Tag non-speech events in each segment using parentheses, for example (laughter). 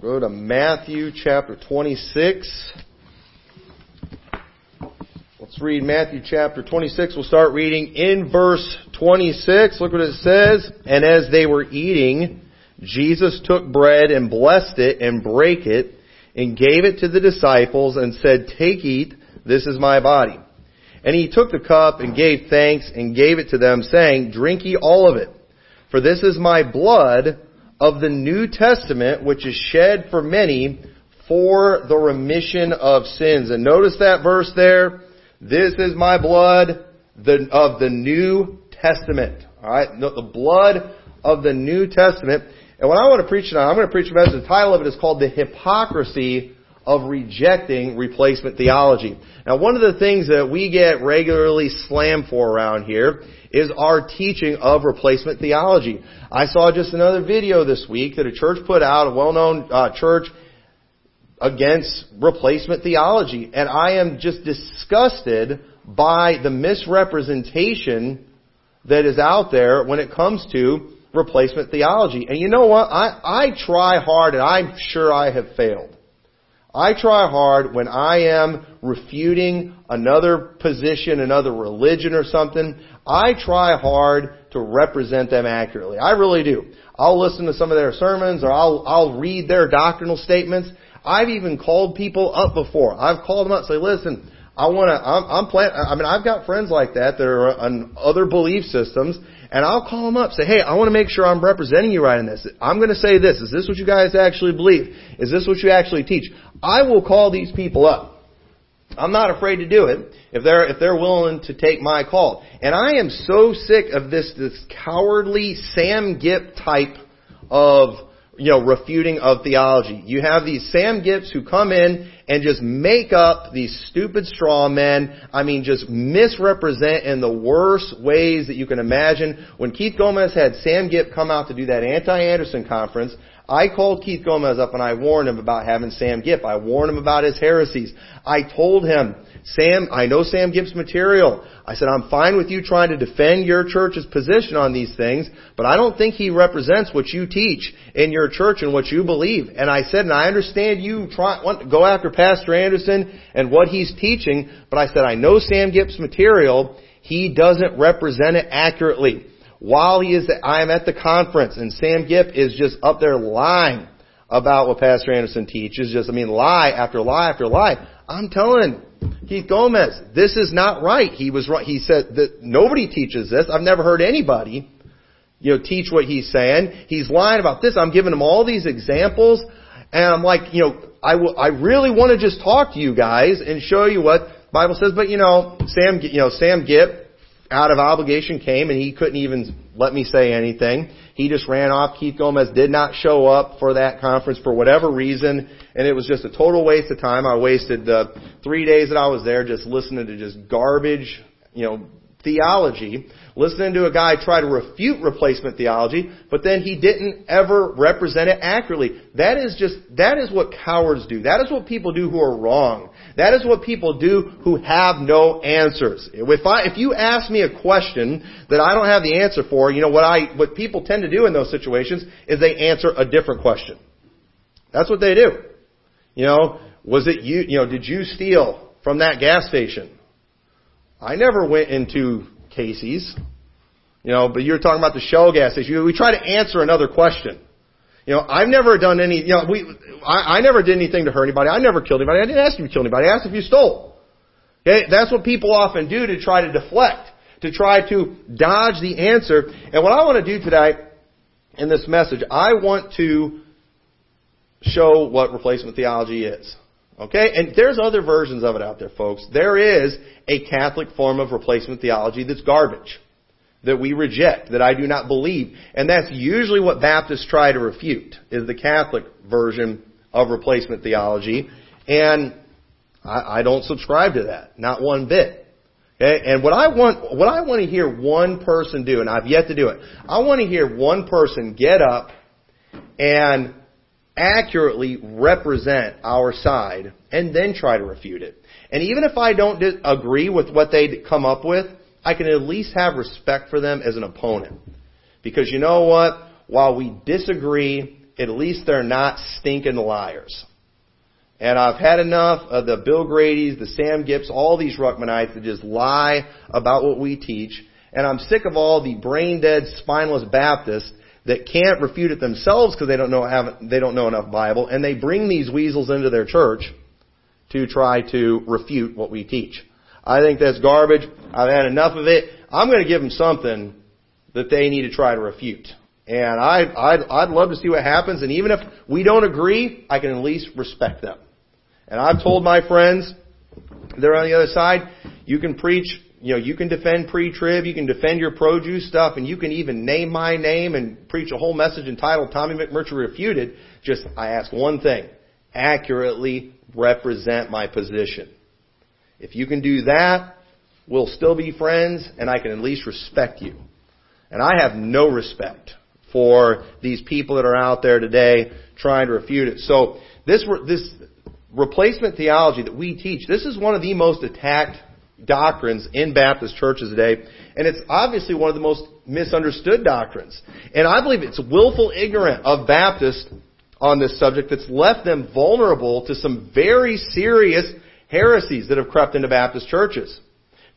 Go to Matthew chapter 26. Let's read Matthew chapter 26. We'll start reading in verse 26. Look what it says. And as they were eating, Jesus took bread and blessed it and brake it and gave it to the disciples and said, Take, eat, this is my body. And he took the cup and gave thanks and gave it to them, saying, Drink ye all of it, for this is my blood of the New Testament, which is shed for many for the remission of sins. And notice that verse there. This is my blood of the New Testament. Alright? The blood of the New Testament. And what I want to preach tonight, I'm going to preach a message. The title of it is called The Hypocrisy of Rejecting Replacement Theology. Now one of the things that we get regularly slammed for around here is our teaching of replacement theology. I saw just another video this week that a church put out, a well-known uh, church, against replacement theology. And I am just disgusted by the misrepresentation that is out there when it comes to replacement theology. And you know what? I, I try hard and I'm sure I have failed. I try hard when I am refuting another position, another religion or something. I try hard to represent them accurately. I really do. I'll listen to some of their sermons or I'll, I'll read their doctrinal statements. I've even called people up before. I've called them up and say, listen, I want to, I'm, I'm plan, I mean, I've got friends like that that are on other belief systems and I'll call them up, say, hey, I want to make sure I'm representing you right in this. I'm going to say this. Is this what you guys actually believe? Is this what you actually teach? I will call these people up. I'm not afraid to do it if they're if they're willing to take my call. And I am so sick of this this cowardly Sam Gipp type of you know, refuting of theology. You have these Sam Gipps who come in and just make up these stupid straw men. I mean, just misrepresent in the worst ways that you can imagine. When Keith Gomez had Sam Gipp come out to do that anti-Anderson conference, I called Keith Gomez up and I warned him about having Sam Gipp. I warned him about his heresies. I told him, Sam, I know Sam Gipp's material. I said, I'm fine with you trying to defend your church's position on these things, but I don't think he represents what you teach in your church and what you believe. And I said, and I understand you try, want to go after Pastor Anderson and what he's teaching, but I said, I know Sam Gipp's material. He doesn't represent it accurately. While he is, I am at the conference and Sam Gipp is just up there lying about what Pastor Anderson teaches. Just, I mean, lie after lie after lie. I'm telling Keith Gomez, this is not right. He was right. He said that nobody teaches this. I've never heard anybody, you know, teach what he's saying. He's lying about this. I'm giving him all these examples, and I'm like, you know, I, w- I really want to just talk to you guys and show you what Bible says, but you know, Sam, you know, Sam Gipp, out of obligation came and he couldn't even let me say anything. He just ran off. Keith Gomez did not show up for that conference for whatever reason, and it was just a total waste of time. I wasted the three days that I was there just listening to just garbage, you know, theology, listening to a guy try to refute replacement theology, but then he didn't ever represent it accurately. That is just, that is what cowards do. That is what people do who are wrong. That is what people do who have no answers. If I, if you ask me a question that I don't have the answer for, you know, what I, what people tend to do in those situations is they answer a different question. That's what they do. You know, was it you, you know, did you steal from that gas station? I never went into Casey's. You know, but you're talking about the Shell gas station. We try to answer another question. You know, I've never done any, you know, we, I, I never did anything to hurt anybody. I never killed anybody. I didn't ask you to kill anybody. I asked if you stole. Okay? That's what people often do to try to deflect, to try to dodge the answer. And what I want to do today in this message, I want to show what replacement theology is. Okay? And there's other versions of it out there, folks. There is a Catholic form of replacement theology that's garbage. That we reject, that I do not believe. And that's usually what Baptists try to refute, is the Catholic version of replacement theology. And I, I don't subscribe to that. Not one bit. Okay? And what I want, what I want to hear one person do, and I've yet to do it, I want to hear one person get up and accurately represent our side and then try to refute it. And even if I don't agree with what they come up with, I can at least have respect for them as an opponent. Because you know what? While we disagree at least they're not stinking liars. And I've had enough of the Bill Grady's, the Sam Gipps, all these Ruckmanites that just lie about what we teach. And I'm sick of all the brain dead, spineless Baptists that can't refute it themselves because they don't know have, they don't know enough Bible, and they bring these weasels into their church to try to refute what we teach. I think that's garbage. I've had enough of it. I'm going to give them something that they need to try to refute. And I, I'd, I'd love to see what happens. And even if we don't agree, I can at least respect them. And I've told my friends, they're on the other side, you can preach, you know, you can defend pre-trib, you can defend your pro-Jew stuff, and you can even name my name and preach a whole message entitled Tommy McMurtry Refuted. Just, I ask one thing. Accurately represent my position. If you can do that, we'll still be friends, and I can at least respect you. And I have no respect for these people that are out there today trying to refute it. So this this replacement theology that we teach, this is one of the most attacked doctrines in Baptist churches today, and it's obviously one of the most misunderstood doctrines. And I believe it's willful ignorance of Baptists on this subject that's left them vulnerable to some very serious heresies that have crept into Baptist churches.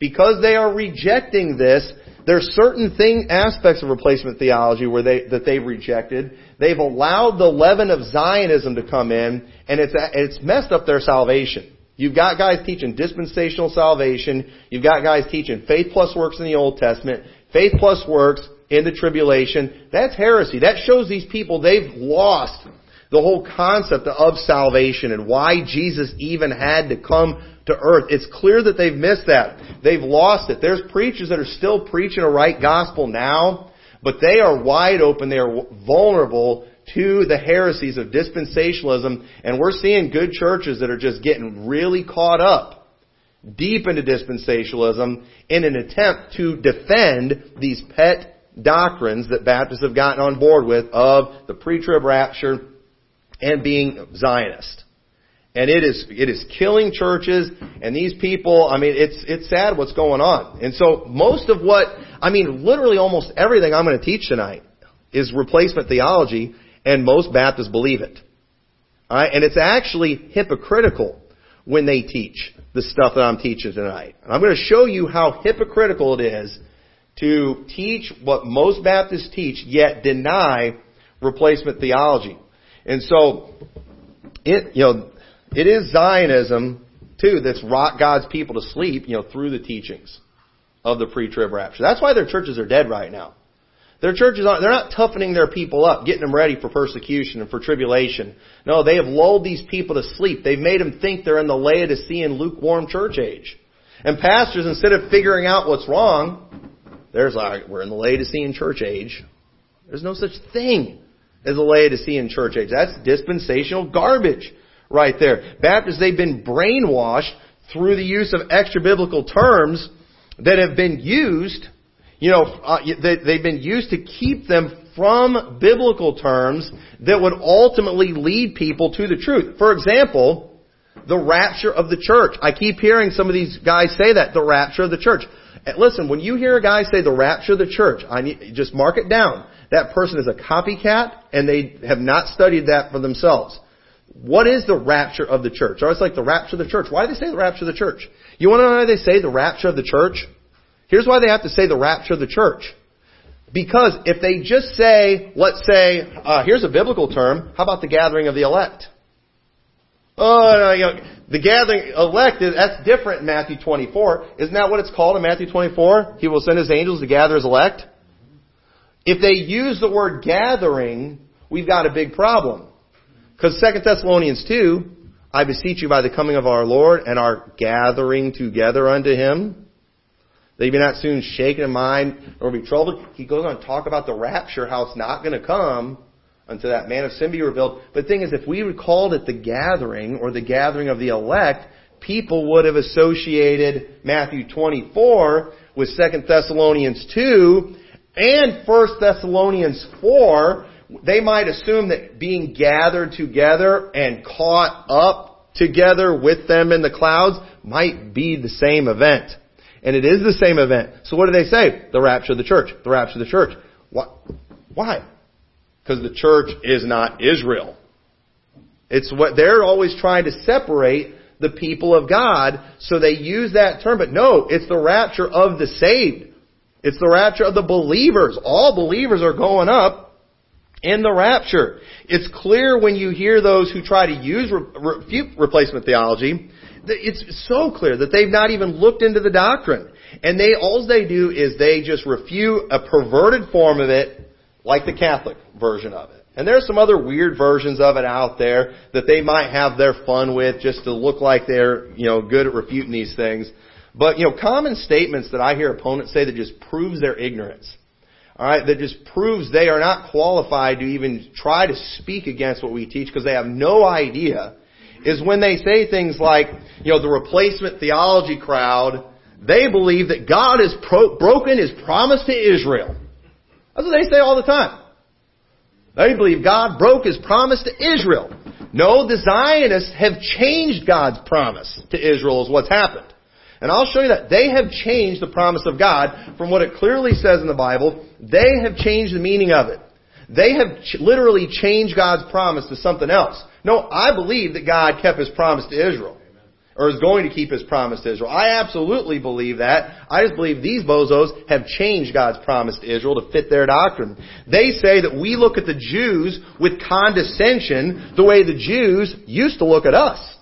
Because they are rejecting this, there's certain thing, aspects of replacement theology where they, that they've rejected. They've allowed the leaven of Zionism to come in, and it's, it's messed up their salvation. You've got guys teaching dispensational salvation. You've got guys teaching faith plus works in the Old Testament, faith plus works in the tribulation. That's heresy. That shows these people they've lost the whole concept of salvation and why Jesus even had to come to earth. It's clear that they've missed that. They've lost it. There's preachers that are still preaching a right gospel now, but they are wide open. They are vulnerable to the heresies of dispensationalism, and we're seeing good churches that are just getting really caught up deep into dispensationalism in an attempt to defend these pet doctrines that Baptists have gotten on board with of the pre-trib rapture and being Zionist. And it is, it is killing churches and these people, I mean, it's, it's sad what's going on. And so most of what, I mean, literally almost everything I'm going to teach tonight is replacement theology and most Baptists believe it. Alright? And it's actually hypocritical when they teach the stuff that I'm teaching tonight. And I'm going to show you how hypocritical it is to teach what most Baptists teach, yet deny replacement theology. And so, it, you know, it is Zionism, too, that's rocked God's people to sleep, you know, through the teachings of the pre-trib rapture. That's why their churches are dead right now. Their churches aren't, they're not toughening their people up, getting them ready for persecution and for tribulation. No, they have lulled these people to sleep. They've made them think they're in the Laodicean lukewarm church age. And pastors, instead of figuring out what's wrong, there's like, we're in the Laodicean church age. There's no such thing as a Laodicean church age. That's dispensational garbage right there. Baptists, they've been brainwashed through the use of extra biblical terms that have been used, you know, uh, they, have been used to keep them from biblical terms that would ultimately lead people to the truth. For example, the rapture of the church. I keep hearing some of these guys say that, the rapture of the church. Listen, when you hear a guy say the rapture of the church, I need, just mark it down that person is a copycat and they have not studied that for themselves. What is the rapture of the church? Or it's like the rapture of the church. Why do they say the rapture of the church? You want to know why they say the rapture of the church? Here's why they have to say the rapture of the church. Because if they just say, let's say, uh, here's a biblical term, how about the gathering of the elect? Oh, no, you know, the gathering elect, that's different in Matthew 24. Isn't that what it's called in Matthew 24? He will send his angels to gather his elect? If they use the word gathering, we've got a big problem. Because 2 Thessalonians 2, I beseech you by the coming of our Lord and our gathering together unto Him, that you be not soon shaken in mind or be troubled. He goes on to talk about the rapture, how it's not going to come until that man of sin be revealed. But the thing is, if we called it the gathering or the gathering of the elect, people would have associated Matthew 24 with 2 Thessalonians 2 and 1 Thessalonians 4, they might assume that being gathered together and caught up together with them in the clouds might be the same event. And it is the same event. So what do they say? The rapture of the church. The rapture of the church. Why? Because the church is not Israel. It's what they're always trying to separate the people of God, so they use that term, but no, it's the rapture of the saved. It's the rapture of the believers. All believers are going up in the rapture. It's clear when you hear those who try to use refute replacement theology, it's so clear that they've not even looked into the doctrine. And they, all they do is they just refute a perverted form of it, like the Catholic version of it. And there's some other weird versions of it out there that they might have their fun with just to look like they're, you know, good at refuting these things. But, you know, common statements that I hear opponents say that just proves their ignorance. Alright, that just proves they are not qualified to even try to speak against what we teach because they have no idea is when they say things like, you know, the replacement theology crowd, they believe that God has pro- broken his promise to Israel. That's what they say all the time. They believe God broke His promise to Israel. No, the Zionists have changed God's promise to Israel is what's happened. And I'll show you that. They have changed the promise of God from what it clearly says in the Bible. They have changed the meaning of it. They have ch- literally changed God's promise to something else. No, I believe that God kept His promise to Israel or is going to keep his promise to Israel. I absolutely believe that. I just believe these bozos have changed God's promise to Israel to fit their doctrine. They say that we look at the Jews with condescension the way the Jews used to look at us.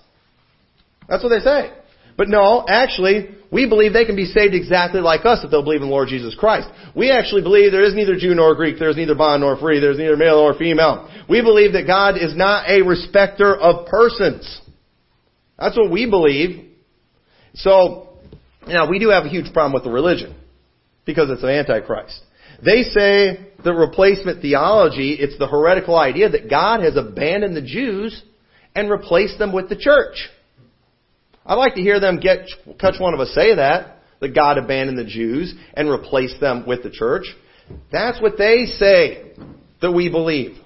That's what they say. But no, actually, we believe they can be saved exactly like us if they'll believe in Lord Jesus Christ. We actually believe there is neither Jew nor Greek, there is neither bond nor free, there is neither male nor female. We believe that God is not a respecter of persons. That's what we believe. So, now we do have a huge problem with the religion because it's an antichrist. They say the replacement theology, it's the heretical idea that God has abandoned the Jews and replaced them with the church. I'd like to hear them get, catch one of us say that, that God abandoned the Jews and replaced them with the church. That's what they say that we believe.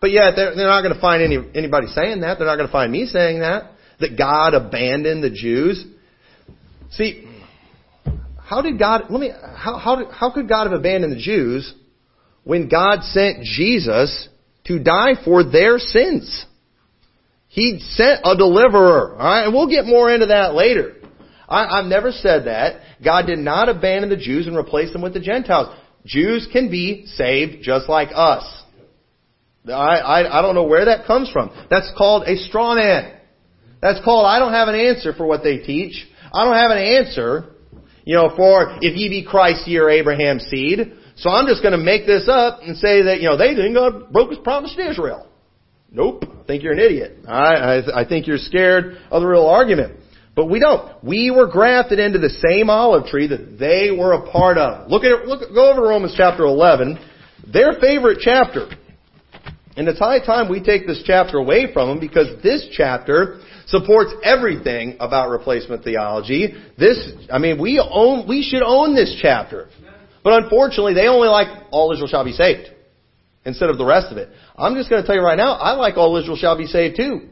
But yet, they're, they're not going to find any, anybody saying that. They're not going to find me saying that that God abandoned the Jews? See, how did God, let me, how, how, how could God have abandoned the Jews when God sent Jesus to die for their sins? He sent a deliverer, alright? And we'll get more into that later. I, I've never said that. God did not abandon the Jews and replace them with the Gentiles. Jews can be saved just like us. I, I, I don't know where that comes from. That's called a straw man. That's called, I don't have an answer for what they teach. I don't have an answer, you know, for if ye be Christ, ye are Abraham's seed. So I'm just going to make this up and say that, you know, they think God broke his promise to Israel. Nope. I think you're an idiot. I, I, I think you're scared of the real argument. But we don't. We were grafted into the same olive tree that they were a part of. Look at it, look, go over to Romans chapter 11. Their favorite chapter. And it's high time we take this chapter away from them because this chapter supports everything about replacement theology. This, I mean, we own, we should own this chapter. But unfortunately, they only like all Israel shall be saved instead of the rest of it. I'm just going to tell you right now, I like all Israel shall be saved too.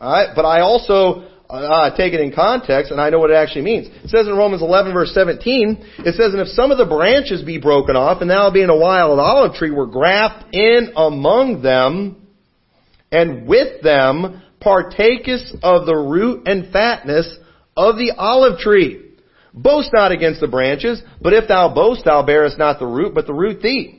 Alright? But I also uh, take it in context and I know what it actually means. It says in Romans 11 verse 17, it says, And if some of the branches be broken off, and thou being a wild olive tree were graft in among them, and with them partakest of the root and fatness of the olive tree. Boast not against the branches, but if thou boast, thou bearest not the root, but the root thee.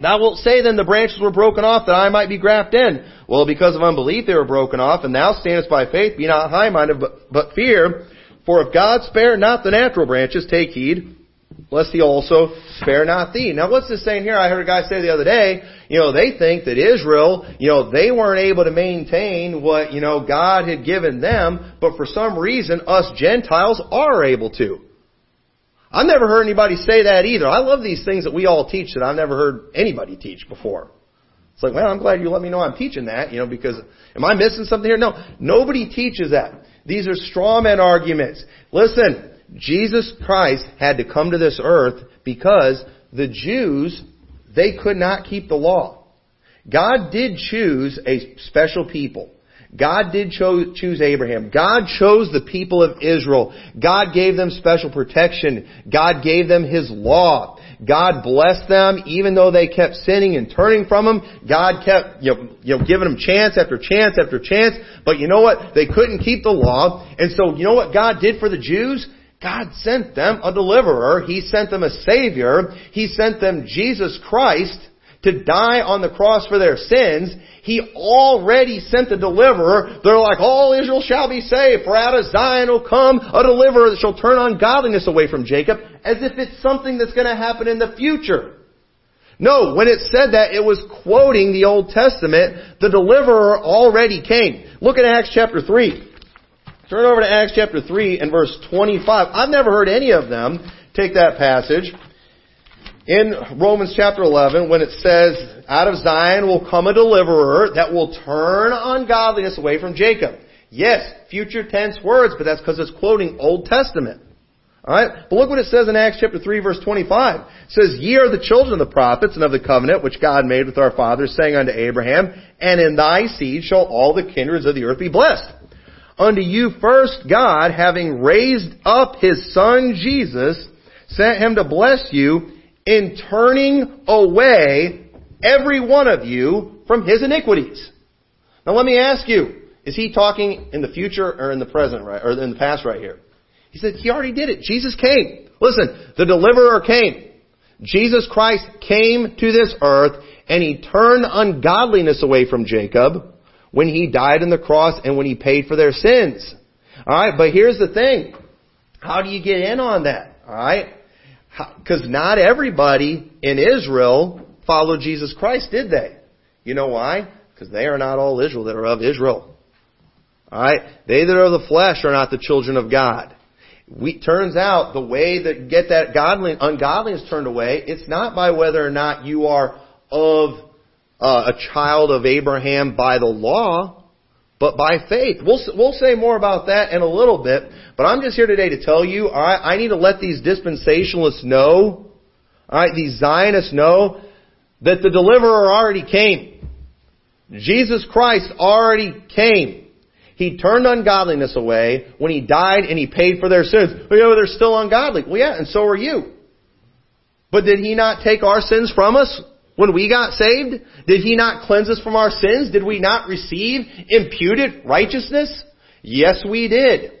Thou wilt say then the branches were broken off that I might be grafted in. Well, because of unbelief they were broken off, and thou standest by faith, be not high-minded, but, but fear. For if God spare not the natural branches, take heed, lest he also spare not thee. Now what's this saying here? I heard a guy say the other day, you know, they think that Israel, you know, they weren't able to maintain what, you know, God had given them, but for some reason us Gentiles are able to. I've never heard anybody say that either. I love these things that we all teach that I've never heard anybody teach before. It's like, well, I'm glad you let me know I'm teaching that, you know, because am I missing something here? No, nobody teaches that. These are straw man arguments. Listen, Jesus Christ had to come to this earth because the Jews, they could not keep the law. God did choose a special people. God did cho- choose Abraham. God chose the people of Israel. God gave them special protection. God gave them His law. God blessed them even though they kept sinning and turning from Him. God kept, you know, you know, giving them chance after chance after chance. But you know what? They couldn't keep the law. And so you know what God did for the Jews? God sent them a deliverer. He sent them a savior. He sent them Jesus Christ to die on the cross for their sins. He already sent the deliverer. They're like, all Israel shall be saved, for out of Zion will come a deliverer that shall turn ungodliness away from Jacob, as if it's something that's going to happen in the future. No, when it said that, it was quoting the Old Testament. The deliverer already came. Look at Acts chapter 3. Turn over to Acts chapter 3 and verse 25. I've never heard any of them take that passage in Romans chapter 11 when it says, out of Zion will come a deliverer that will turn ungodliness away from Jacob. Yes, future tense words, but that's because it's quoting Old Testament. Alright? But look what it says in Acts chapter 3 verse 25. It says, Ye are the children of the prophets and of the covenant which God made with our fathers, saying unto Abraham, And in thy seed shall all the kindreds of the earth be blessed. Unto you first God, having raised up his son Jesus, sent him to bless you in turning away every one of you from his iniquities. Now let me ask you, is he talking in the future or in the present right, or in the past right here? He said he already did it. Jesus came. Listen, the deliverer came. Jesus Christ came to this earth and he turned ungodliness away from Jacob when he died on the cross and when he paid for their sins. Alright, but here's the thing. How do you get in on that? Alright? Because not everybody in Israel followed Jesus Christ, did they? You know why? Because they are not all Israel that are of Israel. Alright? They that are of the flesh are not the children of God. We, turns out the way that get that godly, ungodliness turned away, it's not by whether or not you are of uh, a child of Abraham by the law, but by faith. We'll, we'll say more about that in a little bit, but I'm just here today to tell you, alright, I need to let these dispensationalists know, alright, these Zionists know, that the deliverer already came. Jesus Christ already came. He turned ungodliness away when He died and He paid for their sins. Well, yeah, they're still ungodly. Well, yeah, and so are you. But did He not take our sins from us when we got saved? Did He not cleanse us from our sins? Did we not receive imputed righteousness? Yes, we did.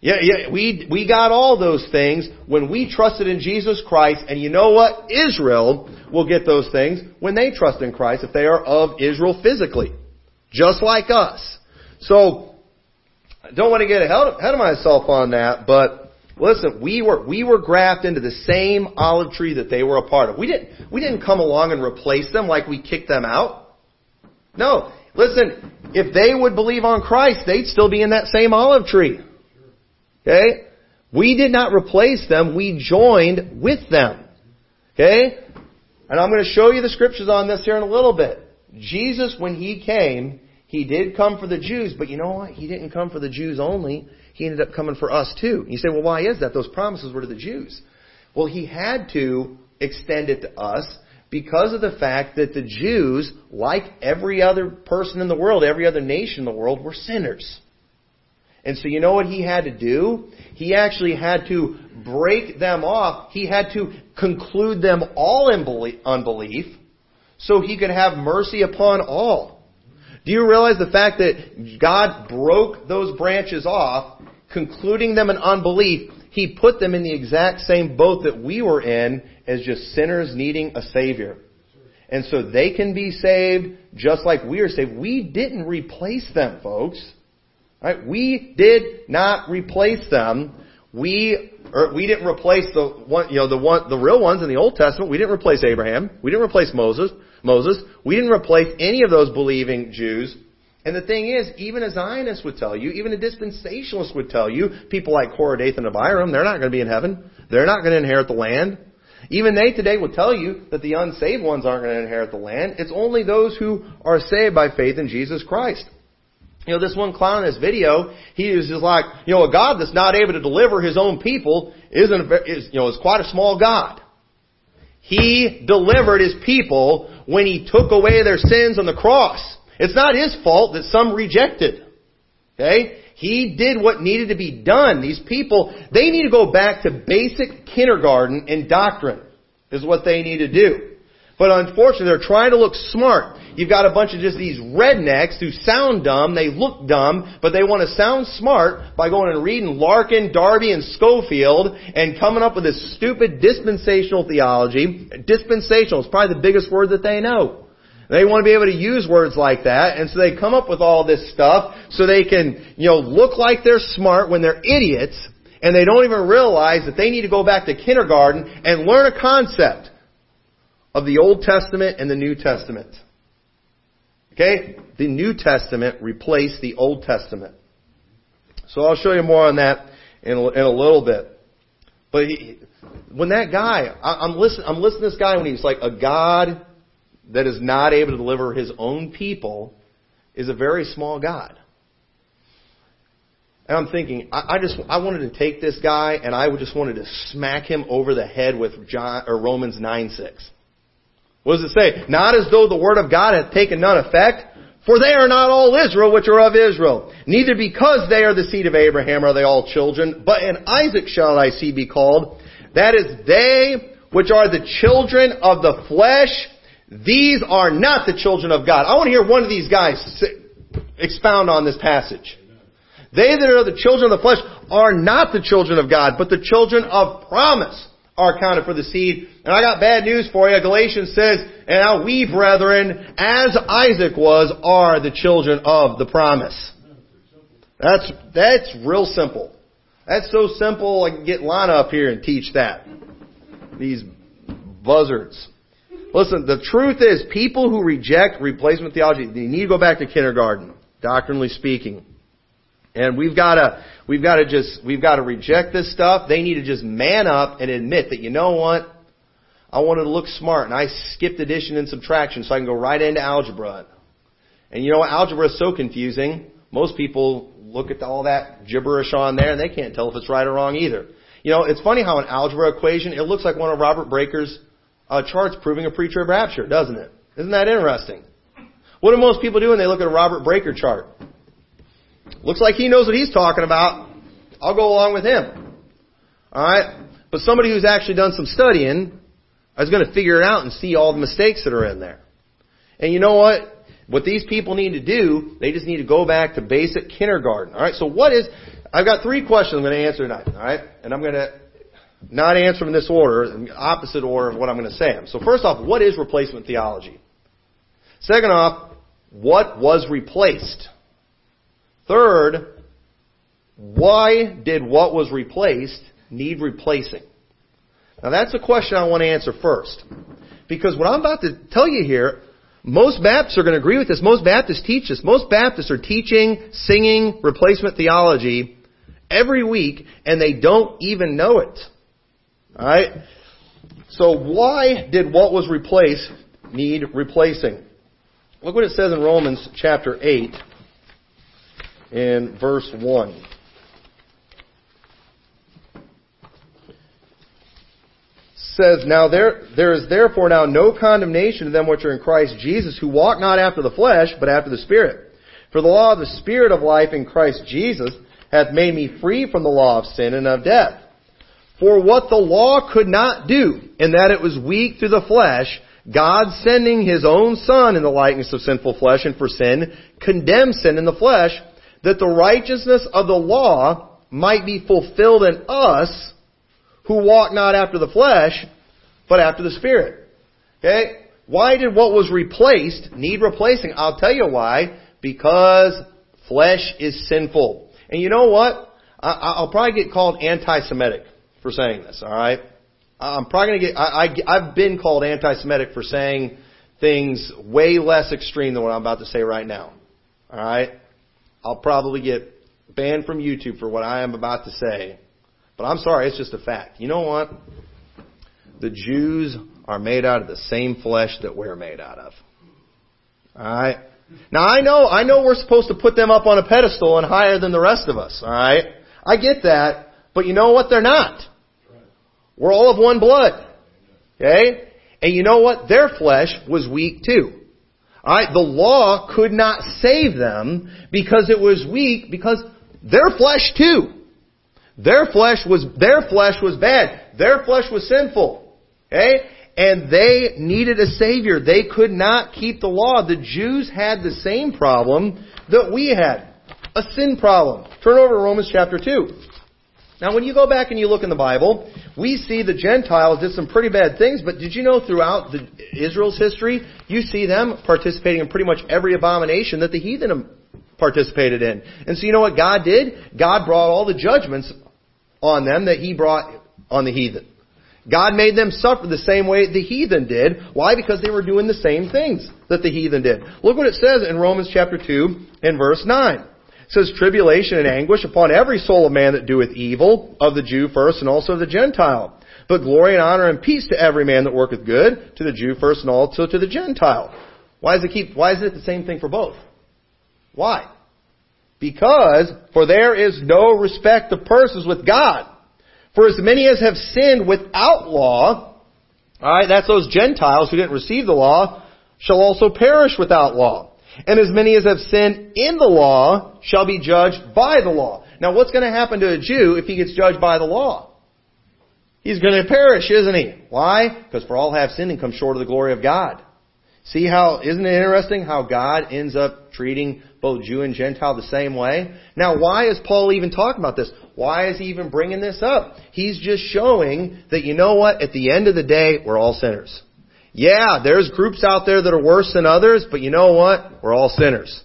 Yeah, yeah, we, we got all those things when we trusted in Jesus Christ, and you know what? Israel will get those things when they trust in Christ if they are of Israel physically. Just like us. So, I don't want to get ahead of myself on that, but listen, we were, we were grafted into the same olive tree that they were a part of. We didn't, we didn't come along and replace them like we kicked them out. No. Listen, if they would believe on Christ, they'd still be in that same olive tree. Okay? We did not replace them, we joined with them. Okay? And I'm going to show you the scriptures on this here in a little bit. Jesus, when He came, He did come for the Jews, but you know what? He didn't come for the Jews only. He ended up coming for us too. You say, well, why is that? Those promises were to the Jews. Well, He had to extend it to us because of the fact that the Jews, like every other person in the world, every other nation in the world, were sinners. And so you know what he had to do? He actually had to break them off. He had to conclude them all in unbelief so he could have mercy upon all. Do you realize the fact that God broke those branches off, concluding them in unbelief, he put them in the exact same boat that we were in as just sinners needing a Savior. And so they can be saved just like we are saved. We didn't replace them, folks. Right? We did not replace them. We or we didn't replace the one, you know, the one, the real ones in the Old Testament. We didn't replace Abraham. We didn't replace Moses. Moses. We didn't replace any of those believing Jews. And the thing is, even a Zionist would tell you, even a dispensationalist would tell you, people like Korah, Dathan, and Abiram, they're not going to be in heaven. They're not going to inherit the land. Even they today will tell you that the unsaved ones aren't going to inherit the land. It's only those who are saved by faith in Jesus Christ. You know, this one clown in this video, he was just like, you know, a God that's not able to deliver his own people isn't, is, you know, is quite a small God. He delivered his people when he took away their sins on the cross. It's not his fault that some rejected. Okay? He did what needed to be done. These people, they need to go back to basic kindergarten and doctrine is what they need to do. But unfortunately, they're trying to look smart. You've got a bunch of just these rednecks who sound dumb, they look dumb, but they want to sound smart by going and reading Larkin, Darby, and Scofield and coming up with this stupid dispensational theology. Dispensational is probably the biggest word that they know. They want to be able to use words like that, and so they come up with all this stuff so they can, you know, look like they're smart when they're idiots, and they don't even realize that they need to go back to kindergarten and learn a concept of the Old Testament and the New Testament. Okay? The New Testament replaced the Old Testament. So I'll show you more on that in a, in a little bit. But he, when that guy, I, I'm listening, I'm listening to this guy when he's like a God that is not able to deliver his own people is a very small God. And I'm thinking, I, I just, I wanted to take this guy and I just wanted to smack him over the head with John, or Romans 9 6. What does it say? Not as though the word of God hath taken none effect, for they are not all Israel which are of Israel. Neither because they are the seed of Abraham are they all children, but in Isaac shall thy seed be called. That is they which are the children of the flesh, these are not the children of God. I want to hear one of these guys expound on this passage. They that are the children of the flesh are not the children of God, but the children of promise are counted for the seed. And I got bad news for you. Galatians says, and now we brethren, as Isaac was, are the children of the promise. That's, that's real simple. That's so simple I can get Lana up here and teach that. These buzzards. Listen, the truth is, people who reject replacement theology, they need to go back to kindergarten, doctrinally speaking. And we've got to, we've got to just, we've got to reject this stuff. They need to just man up and admit that, you know what? I wanted to look smart and I skipped addition and subtraction so I can go right into algebra. And you know what? Algebra is so confusing. Most people look at all that gibberish on there and they can't tell if it's right or wrong either. You know, it's funny how an algebra equation, it looks like one of Robert Breaker's uh, charts proving a pre-trib rapture, doesn't it? Isn't that interesting? What do most people do when they look at a Robert Breaker chart? Looks like he knows what he's talking about. I'll go along with him. Alright? But somebody who's actually done some studying is going to figure it out and see all the mistakes that are in there. And you know what? What these people need to do, they just need to go back to basic kindergarten. Alright? So what is, I've got three questions I'm going to answer tonight. Alright? And I'm going to not answer them in this order, in opposite order of what I'm going to say. Them. So first off, what is replacement theology? Second off, what was replaced? Third, why did what was replaced need replacing? Now that's a question I want to answer first. Because what I'm about to tell you here, most Baptists are going to agree with this. Most Baptists teach this. Most Baptists are teaching, singing replacement theology every week, and they don't even know it. Alright? So why did what was replaced need replacing? Look what it says in Romans chapter 8 in verse 1. says, Now there, there is therefore now no condemnation to them which are in Christ Jesus, who walk not after the flesh, but after the Spirit. For the law of the Spirit of life in Christ Jesus hath made me free from the law of sin and of death. For what the law could not do, in that it was weak through the flesh, God sending His own Son in the likeness of sinful flesh and for sin, condemned sin in the flesh, that the righteousness of the law might be fulfilled in us who walk not after the flesh, but after the Spirit. Okay? Why did what was replaced need replacing? I'll tell you why. Because flesh is sinful. And you know what? I'll probably get called anti-Semitic for saying this, alright? I'm probably gonna get, I, I, I've been called anti-Semitic for saying things way less extreme than what I'm about to say right now. Alright? I'll probably get banned from YouTube for what I am about to say. But I'm sorry, it's just a fact. You know what? The Jews are made out of the same flesh that we're made out of. Alright? Now I know, I know we're supposed to put them up on a pedestal and higher than the rest of us. Alright? I get that. But you know what? They're not. We're all of one blood. Okay? And you know what? Their flesh was weak too. Alright, the law could not save them because it was weak, because their flesh too. Their flesh was, their flesh was bad. Their flesh was sinful. Okay? And they needed a Savior. They could not keep the law. The Jews had the same problem that we had. A sin problem. Turn over to Romans chapter 2. Now when you go back and you look in the Bible, we see the Gentiles did some pretty bad things, but did you know throughout the, Israel's history, you see them participating in pretty much every abomination that the heathen participated in. And so you know what God did? God brought all the judgments on them that He brought on the heathen. God made them suffer the same way the heathen did. Why? Because they were doing the same things that the heathen did. Look what it says in Romans chapter 2 and verse 9. Says, tribulation and anguish upon every soul of man that doeth evil, of the Jew first and also of the Gentile. But glory and honor and peace to every man that worketh good, to the Jew first and also to the Gentile. Why is it keep, why is it the same thing for both? Why? Because, for there is no respect of persons with God. For as many as have sinned without law, alright, that's those Gentiles who didn't receive the law, shall also perish without law. And as many as have sinned in the law shall be judged by the law. Now what's going to happen to a Jew if he gets judged by the law? He's going to perish, isn't he? Why? Because for all have sinned and come short of the glory of God. See how, isn't it interesting how God ends up treating both Jew and Gentile the same way? Now why is Paul even talking about this? Why is he even bringing this up? He's just showing that you know what? At the end of the day, we're all sinners. Yeah, there's groups out there that are worse than others, but you know what? We're all sinners.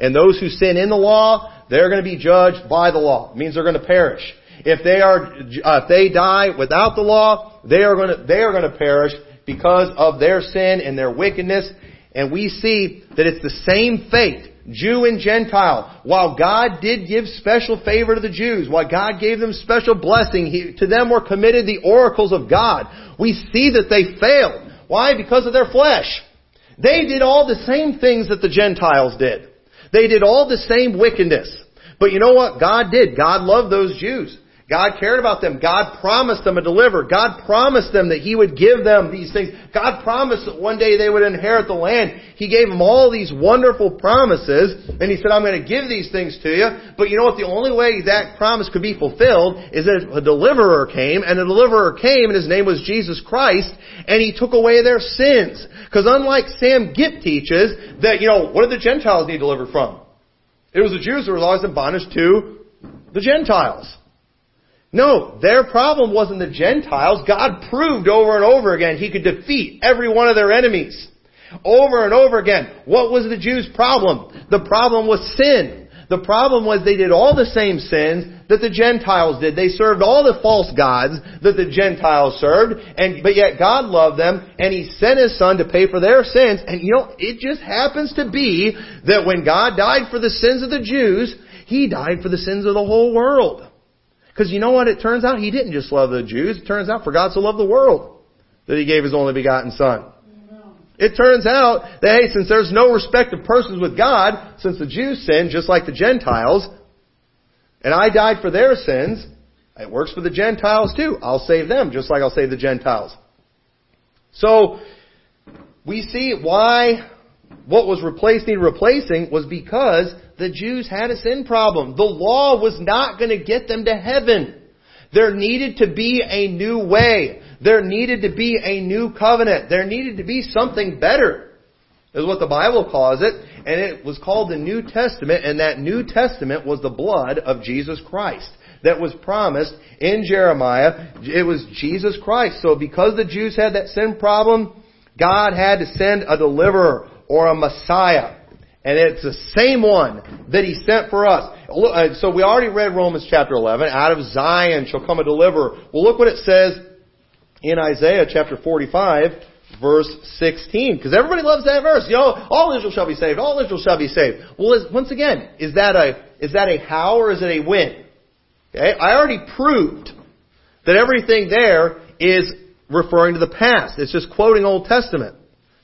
And those who sin in the law, they're going to be judged by the law. It means they're going to perish. If they are, uh, if they die without the law, they are going to, they are going to perish because of their sin and their wickedness. And we see that it's the same fate, Jew and Gentile. While God did give special favor to the Jews, while God gave them special blessing, he, to them were committed the oracles of God. We see that they failed. Why? Because of their flesh. They did all the same things that the Gentiles did. They did all the same wickedness. But you know what God did? God loved those Jews. God cared about them. God promised them a deliverer. God promised them that He would give them these things. God promised that one day they would inherit the land. He gave them all these wonderful promises, and He said, I'm going to give these things to you. But you know what? The only way that promise could be fulfilled is that a deliverer came, and a deliverer came, and His name was Jesus Christ, and He took away their sins. Because unlike Sam Gipp teaches, that, you know, what did the Gentiles need delivered from? It was the Jews who were always in bondage to the Gentiles. No, their problem wasn't the Gentiles. God proved over and over again He could defeat every one of their enemies. Over and over again. What was the Jews' problem? The problem was sin. The problem was they did all the same sins that the Gentiles did. They served all the false gods that the Gentiles served, and, but yet God loved them, and He sent His Son to pay for their sins, and you know, it just happens to be that when God died for the sins of the Jews, He died for the sins of the whole world. Because you know what? It turns out He didn't just love the Jews. It turns out for God so loved the world that He gave His only begotten Son. It turns out that, hey, since there's no respect of persons with God, since the Jews sinned just like the Gentiles, and I died for their sins, it works for the Gentiles too. I'll save them just like I'll save the Gentiles. So, we see why what was replaced needed replacing was because the Jews had a sin problem. The law was not going to get them to heaven. There needed to be a new way. There needed to be a new covenant. There needed to be something better. Is what the Bible calls it. And it was called the New Testament. And that New Testament was the blood of Jesus Christ that was promised in Jeremiah. It was Jesus Christ. So because the Jews had that sin problem, God had to send a deliverer or a Messiah. And it's the same one that He sent for us. Uh, so we already read Romans chapter 11. Out of Zion shall come a deliverer. Well, look what it says in Isaiah chapter 45, verse 16. Because everybody loves that verse. You know, all Israel shall be saved. All Israel shall be saved. Well, once again, is that a, is that a how or is it a when? Okay? I already proved that everything there is referring to the past. It's just quoting Old Testament.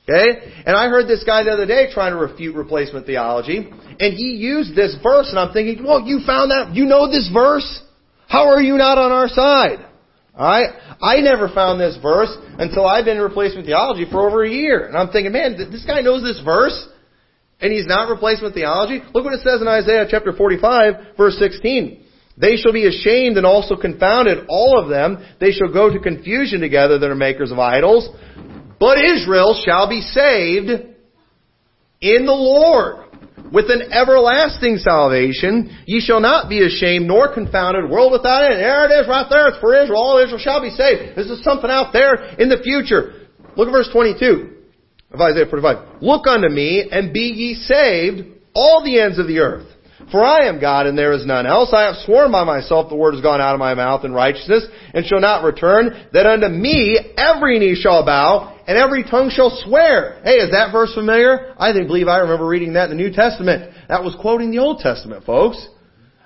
Okay? And I heard this guy the other day trying to refute replacement theology, and he used this verse, and I'm thinking, well, you found that, you know this verse? How are you not on our side? Alright? I never found this verse until I've been in replacement theology for over a year. And I'm thinking, man, this guy knows this verse? And he's not replacement theology? Look what it says in Isaiah chapter 45, verse 16. They shall be ashamed and also confounded, all of them. They shall go to confusion together that are makers of idols. But Israel shall be saved in the Lord with an everlasting salvation. Ye shall not be ashamed nor confounded, world without end. There it is right there. It's for Israel. All Israel shall be saved. This is something out there in the future. Look at verse 22 of Isaiah 45. Look unto me and be ye saved, all the ends of the earth. For I am God and there is none else. I have sworn by myself the word has gone out of my mouth in righteousness and shall not return, that unto me every knee shall bow and every tongue shall swear. Hey, is that verse familiar? I think, believe I remember reading that in the New Testament. That was quoting the Old Testament, folks.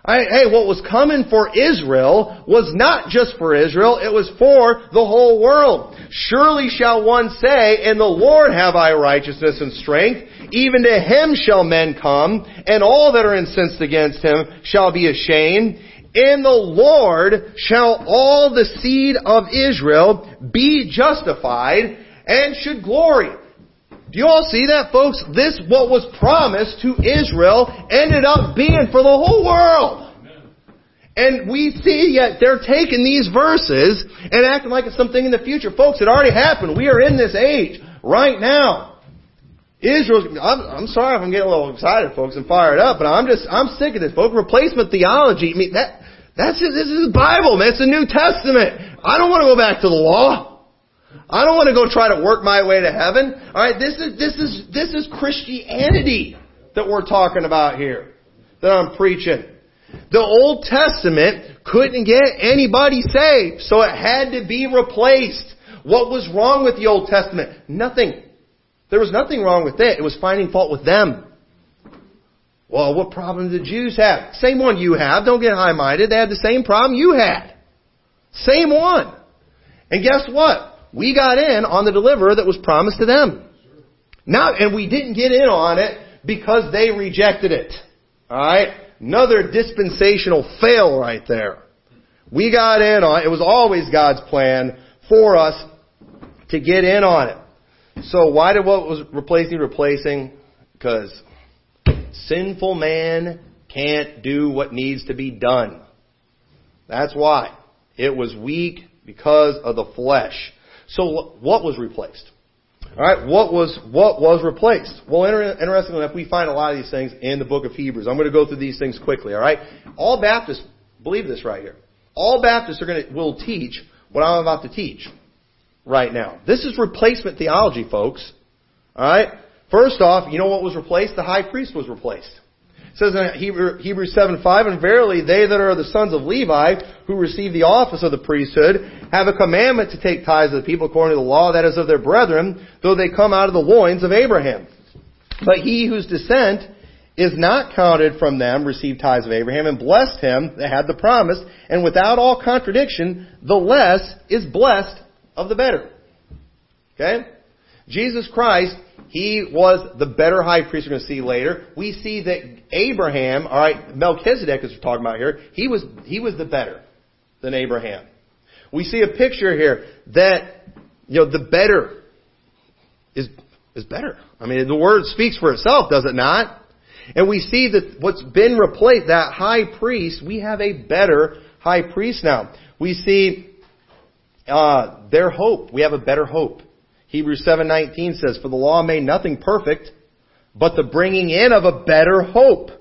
Hey, what was coming for Israel was not just for Israel, it was for the whole world. Surely shall one say, In the Lord have I righteousness and strength, even to him shall men come, and all that are incensed against him shall be ashamed. In the Lord shall all the seed of Israel be justified and should glory. Do you all see that, folks? This, what was promised to Israel, ended up being for the whole world. And we see yet they're taking these verses and acting like it's something in the future. Folks, it already happened. We are in this age right now. Israel, I'm, I'm sorry if I'm getting a little excited, folks, and fired up, but I'm just, I'm sick of this, folks. Replacement theology, I mean, that, that's this is the Bible, man. It's the New Testament. I don't want to go back to the law. I don't want to go try to work my way to heaven. Alright, this is, this is, this is Christianity that we're talking about here. That I'm preaching. The Old Testament couldn't get anybody saved, so it had to be replaced. What was wrong with the Old Testament? Nothing. There was nothing wrong with it. It was finding fault with them. Well, what problem did the Jews have? Same one you have. Don't get high-minded. They had the same problem you had. Same one. And guess what? We got in on the deliverer that was promised to them. Not, and we didn't get in on it because they rejected it. Alright? Another dispensational fail right there. We got in on it. It was always God's plan for us to get in on it. So why did what was replacing replacing? Because sinful man can't do what needs to be done. That's why. It was weak because of the flesh. So what was replaced? Alright, what was, what was replaced? Well, inter- interestingly enough, we find a lot of these things in the book of Hebrews. I'm going to go through these things quickly, alright? All Baptists believe this right here. All Baptists are going to, will teach what I'm about to teach right now. This is replacement theology, folks. Alright? First off, you know what was replaced? The high priest was replaced. It says in Hebrews 7 5, And verily they that are the sons of Levi, who receive the office of the priesthood, have a commandment to take tithes of the people according to the law, that is of their brethren, though they come out of the loins of Abraham. But he whose descent is not counted from them received tithes of Abraham, and blessed him that had the promise, and without all contradiction, the less is blessed of the better. Okay? Jesus Christ, he was the better high priest we're going to see later. We see that Abraham, alright, Melchizedek as we're talking about here, he was, he was the better than Abraham. We see a picture here that, you know, the better is, is better. I mean, the word speaks for itself, does it not? And we see that what's been replaced, that high priest, we have a better high priest now. We see uh, their hope. We have a better hope. Hebrews 7:19 says, "For the law made nothing perfect, but the bringing in of a better hope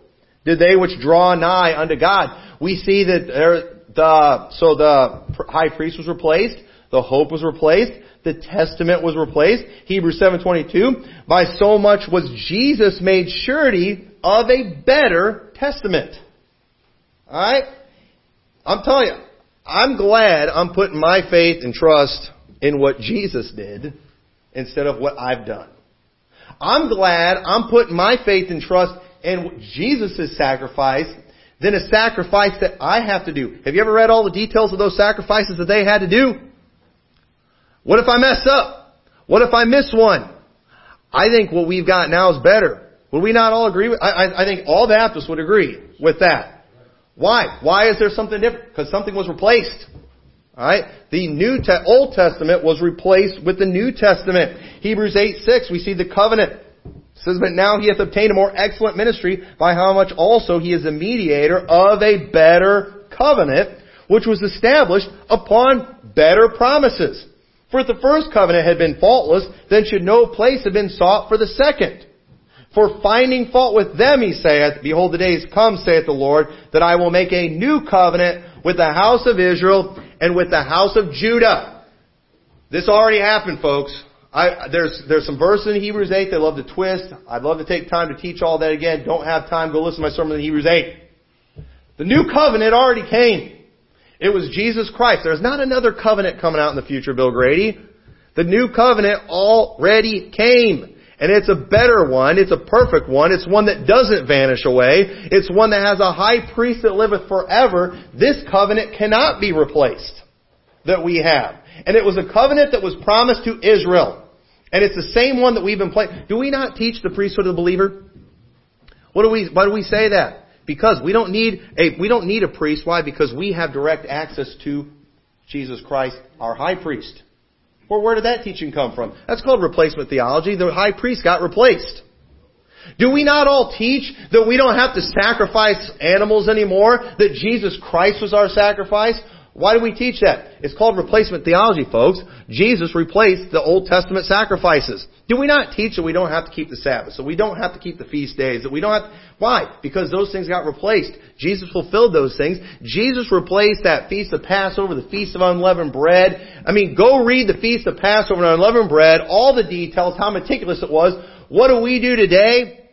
did they which draw nigh unto God." We see that there, the so the high priest was replaced, the hope was replaced, the testament was replaced. Hebrews 7:22, "By so much was Jesus made surety of a better testament." All right? I'm telling you, I'm glad I'm putting my faith and trust in what Jesus did instead of what I've done. I'm glad I'm putting my faith and trust in Jesus' sacrifice than a sacrifice that I have to do. Have you ever read all the details of those sacrifices that they had to do? What if I mess up? What if I miss one? I think what we've got now is better. Would we not all agree with, I, I think all Baptists would agree with that. Why? Why is there something different? Because something was replaced. Alright? The New Te- Old Testament was replaced with the New Testament. Hebrews 8, 6, we see the covenant. It says, but now he hath obtained a more excellent ministry by how much also he is a mediator of a better covenant, which was established upon better promises. For if the first covenant had been faultless, then should no place have been sought for the second. For finding fault with them, he saith, Behold, the days come, saith the Lord, that I will make a new covenant with the house of Israel and with the house of Judah. This already happened, folks. I, there's, there's some verses in Hebrews 8 they love to twist. I'd love to take time to teach all that again. Don't have time. Go listen to my sermon in Hebrews 8. The new covenant already came. It was Jesus Christ. There's not another covenant coming out in the future, Bill Grady. The new covenant already came. And it's a better one. It's a perfect one. It's one that doesn't vanish away. It's one that has a high priest that liveth forever. This covenant cannot be replaced that we have. And it was a covenant that was promised to Israel. And it's the same one that we've been playing. Do we not teach the priesthood of the believer? What do we, why do we say that? Because we don't need a, we don't need a priest. Why? Because we have direct access to Jesus Christ, our high priest. Well, where did that teaching come from? That's called replacement theology. The high priest got replaced. Do we not all teach that we don't have to sacrifice animals anymore? That Jesus Christ was our sacrifice? Why do we teach that? It's called replacement theology, folks. Jesus replaced the Old Testament sacrifices. Do we not teach that we don't have to keep the Sabbath? So we don't have to keep the feast days? That we don't have, to, why? Because those things got replaced. Jesus fulfilled those things. Jesus replaced that feast of Passover, the feast of unleavened bread. I mean, go read the feast of Passover and unleavened bread, all the details, how meticulous it was. What do we do today?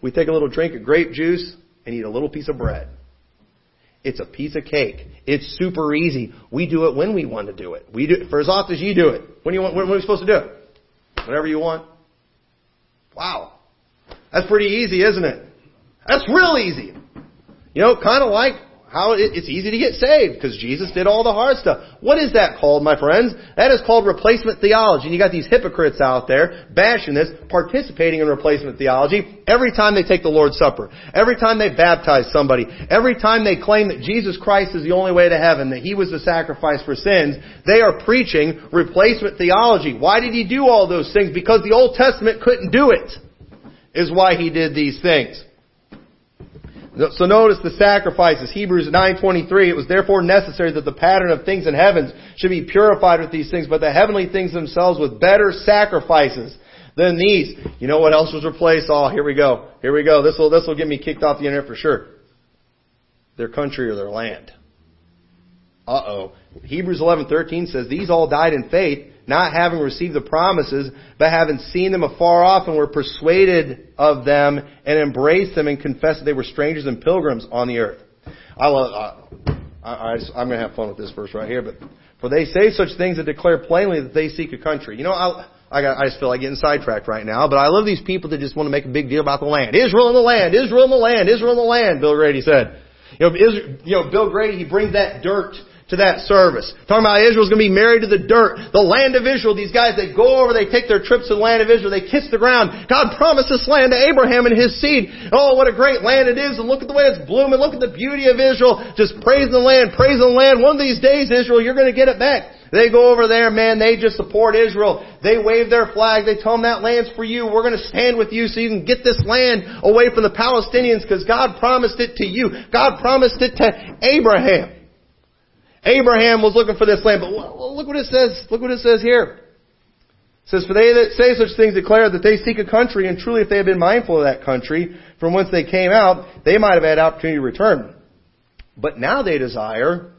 We take a little drink of grape juice and eat a little piece of bread. It's a piece of cake. It's super easy. We do it when we want to do it. We do it for as often as you do it. When do you want, when are we supposed to do it? Whenever you want. Wow. That's pretty easy, isn't it? That's real easy. You know, kind of like how it's easy to get saved because Jesus did all the hard stuff. What is that called, my friends? That is called replacement theology. And you got these hypocrites out there bashing this, participating in replacement theology every time they take the Lord's Supper, every time they baptize somebody, every time they claim that Jesus Christ is the only way to heaven, that He was the sacrifice for sins. They are preaching replacement theology. Why did He do all those things? Because the Old Testament couldn't do it. Is why He did these things. So notice the sacrifices. Hebrews 9:23. It was therefore necessary that the pattern of things in heavens should be purified with these things, but the heavenly things themselves with better sacrifices than these. You know what else was replaced? Oh, here we go. Here we go. This will this will get me kicked off the internet for sure. Their country or their land. Uh oh. Hebrews 11:13 says these all died in faith not having received the promises, but having seen them afar off and were persuaded of them and embraced them and confessed that they were strangers and pilgrims on the earth. I love, I, I, I'm going to have fun with this verse right here, but for they say such things that declare plainly that they seek a country. You know, I, I, got, I just feel like getting sidetracked right now, but I love these people that just want to make a big deal about the land. Israel in the land, Israel in the land, Israel in the land, Bill Grady said. You know, Israel, you know Bill Grady, he brings that dirt to that service. Talking about Israel's going to be married to the dirt. The land of Israel, these guys, they go over, they take their trips to the land of Israel, they kiss the ground. God promised this land to Abraham and his seed. Oh, what a great land it is, and look at the way it's blooming, look at the beauty of Israel. Just praise the land, praise the land. One of these days, Israel, you're going to get it back. They go over there, man, they just support Israel. They wave their flag, they tell them that land's for you. We're going to stand with you so you can get this land away from the Palestinians because God promised it to you. God promised it to Abraham. Abraham was looking for this land, but look what it says. Look what it says here. It says, For they that say such things declare that they seek a country, and truly if they had been mindful of that country from whence they came out, they might have had opportunity to return. But now they desire,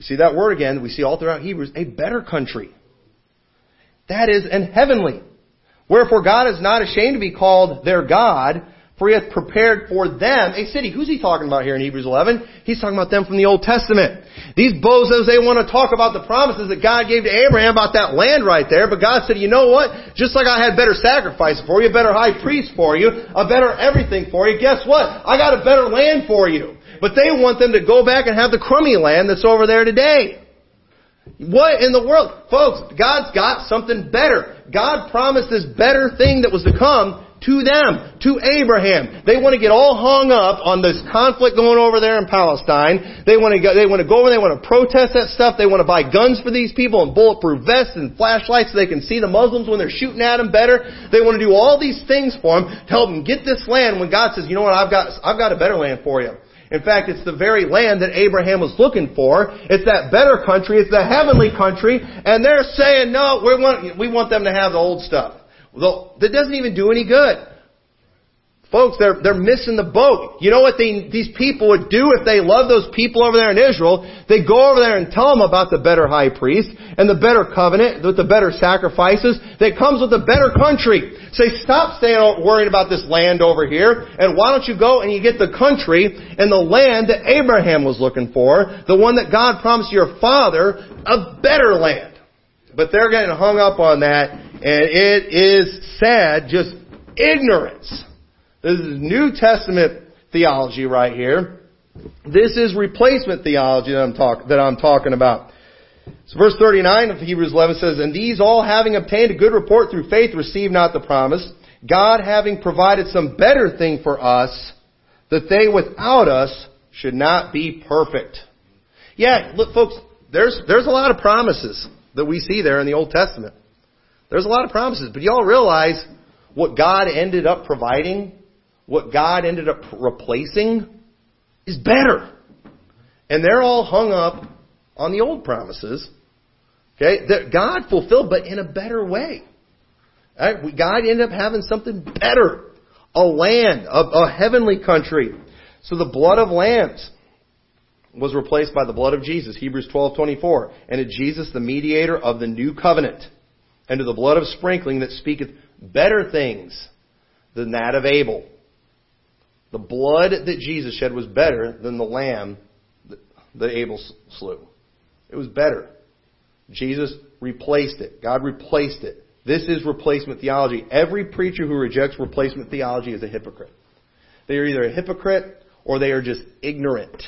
see that word again, we see all throughout Hebrews, a better country. That is an heavenly. Wherefore God is not ashamed to be called their God, for he hath prepared for them a city. Who's he talking about here in Hebrews 11? He's talking about them from the Old Testament. These bozos, they want to talk about the promises that God gave to Abraham about that land right there, but God said, you know what? Just like I had better sacrifice for you, a better high priest for you, a better everything for you, guess what? I got a better land for you. But they want them to go back and have the crummy land that's over there today. What in the world? Folks, God's got something better. God promised this better thing that was to come to them, to Abraham. They want to get all hung up on this conflict going over there in Palestine. They want to go, they want to go over, they want to protest that stuff. They want to buy guns for these people and bulletproof vests and flashlights so they can see the Muslims when they're shooting at them better. They want to do all these things for them to help them get this land when God says, you know what, I've got, I've got a better land for you. In fact, it's the very land that Abraham was looking for. It's that better country. It's the heavenly country. And they're saying, no, we want, we want them to have the old stuff. Well, that doesn't even do any good. Folks, they're, they're missing the boat. You know what they, these people would do if they love those people over there in Israel? They go over there and tell them about the better high priest and the better covenant with the better sacrifices that comes with the better country. Say, stop staying oh, worrying about this land over here and why don't you go and you get the country and the land that Abraham was looking for, the one that God promised your father, a better land. But they're getting hung up on that and it is sad, just ignorance this is New Testament theology right here. This is replacement theology that I'm, talk, that I'm talking about. So verse 39 of Hebrews 11 says, And these all having obtained a good report through faith receive not the promise, God having provided some better thing for us, that they without us should not be perfect. Yeah, look folks, there's, there's a lot of promises that we see there in the Old Testament. There's a lot of promises, but y'all realize what God ended up providing what God ended up replacing is better. And they're all hung up on the old promises. Okay, that God fulfilled, but in a better way. Right? God ended up having something better. A land, a, a heavenly country. So the blood of lambs was replaced by the blood of Jesus, Hebrews 12:24, and to Jesus the mediator of the new covenant, and to the blood of sprinkling that speaketh better things than that of Abel. The blood that Jesus shed was better than the lamb that Abel slew. It was better. Jesus replaced it. God replaced it. This is replacement theology. Every preacher who rejects replacement theology is a hypocrite. They are either a hypocrite or they are just ignorant.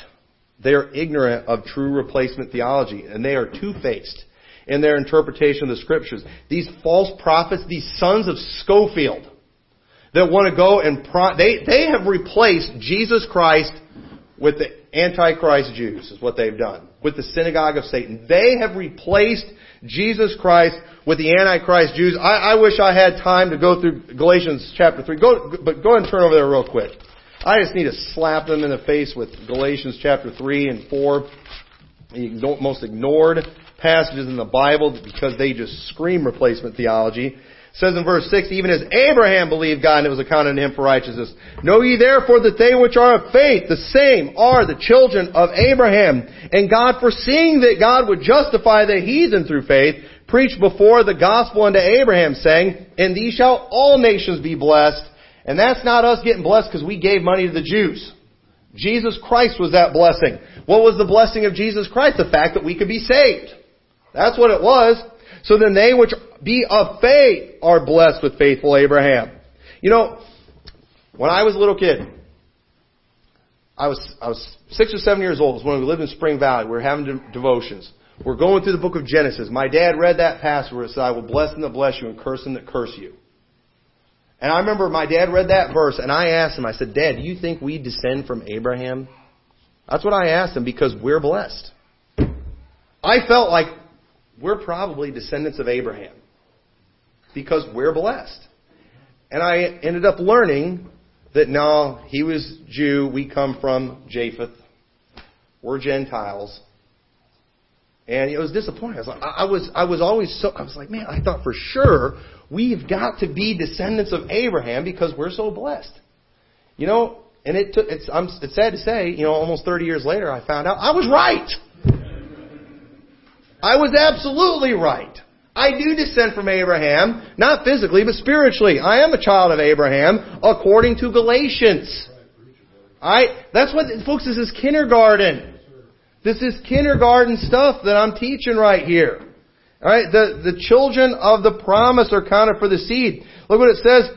They are ignorant of true replacement theology, and they are two-faced in their interpretation of the scriptures. These false prophets, these sons of Scofield that want to go and pro- they they have replaced Jesus Christ with the Antichrist Jews is what they've done with the synagogue of Satan. They have replaced Jesus Christ with the Antichrist Jews. I, I wish I had time to go through Galatians chapter three. Go, but go and turn over there real quick. I just need to slap them in the face with Galatians chapter three and four. The most ignored passages in the Bible because they just scream replacement theology says in verse 6, even as Abraham believed God and it was accounted to him for righteousness. Know ye therefore that they which are of faith, the same are the children of Abraham. And God foreseeing that God would justify the heathen through faith, preached before the gospel unto Abraham saying, In thee shall all nations be blessed. And that's not us getting blessed because we gave money to the Jews. Jesus Christ was that blessing. What was the blessing of Jesus Christ? The fact that we could be saved. That's what it was. So then they which be of faith are blessed with faithful Abraham. You know, when I was a little kid, I was, I was six or seven years old. It was when we lived in Spring Valley. We were having de- devotions. We're going through the book of Genesis. My dad read that passage where it said, I will bless them that bless you and curse them that curse you. And I remember my dad read that verse and I asked him, I said, Dad, do you think we descend from Abraham? That's what I asked him because we're blessed. I felt like we're probably descendants of Abraham because we're blessed. And I ended up learning that no, he was Jew, we come from Japheth, we're Gentiles. And it was disappointing. I was like, I was, I was always so, I was like, man, I thought for sure we've got to be descendants of Abraham because we're so blessed. You know, and it took, it's, I'm, it's sad to say, you know, almost 30 years later I found out I was right. I was absolutely right. I do descend from Abraham, not physically, but spiritually. I am a child of Abraham according to Galatians. I, that's what, folks, this is kindergarten. This is kindergarten stuff that I'm teaching right here. Alright, the, the children of the promise are counted for the seed. Look what it says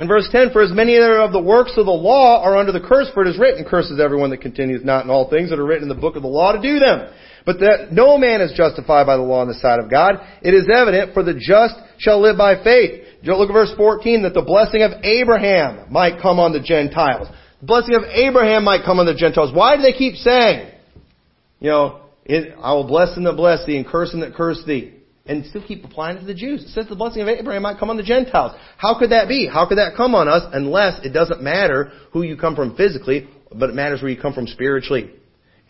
in verse 10, For as many of the works of the law are under the curse, for it is written, Curses everyone that continues not in all things that are written in the book of the law to do them. But that no man is justified by the law on the side of God. It is evident, for the just shall live by faith. Look at verse 14, that the blessing of Abraham might come on the Gentiles. The blessing of Abraham might come on the Gentiles. Why do they keep saying, you know, I will bless them that bless thee and curse them that curse thee? And still keep applying it to the Jews. It says the blessing of Abraham might come on the Gentiles. How could that be? How could that come on us unless it doesn't matter who you come from physically, but it matters where you come from spiritually.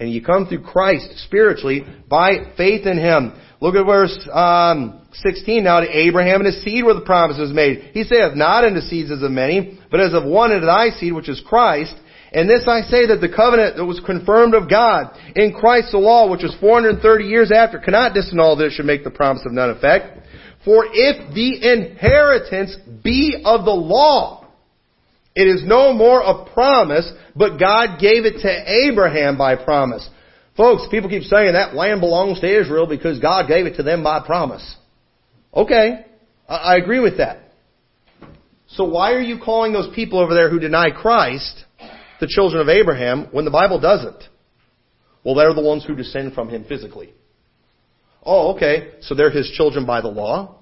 And you come through Christ spiritually by faith in Him. Look at verse um, 16. Now to Abraham and his seed were the promises made. He saith, not unto seeds as of many, but as of one unto thy seed, which is Christ. And this I say that the covenant that was confirmed of God in Christ the law, which was 430 years after, cannot disannul that it should make the promise of none effect. For if the inheritance be of the law, it is no more a promise, but God gave it to Abraham by promise. Folks, people keep saying that land belongs to Israel because God gave it to them by promise. Okay, I agree with that. So why are you calling those people over there who deny Christ the children of Abraham when the Bible doesn't? Well, they're the ones who descend from him physically. Oh, okay. So they're his children by the law?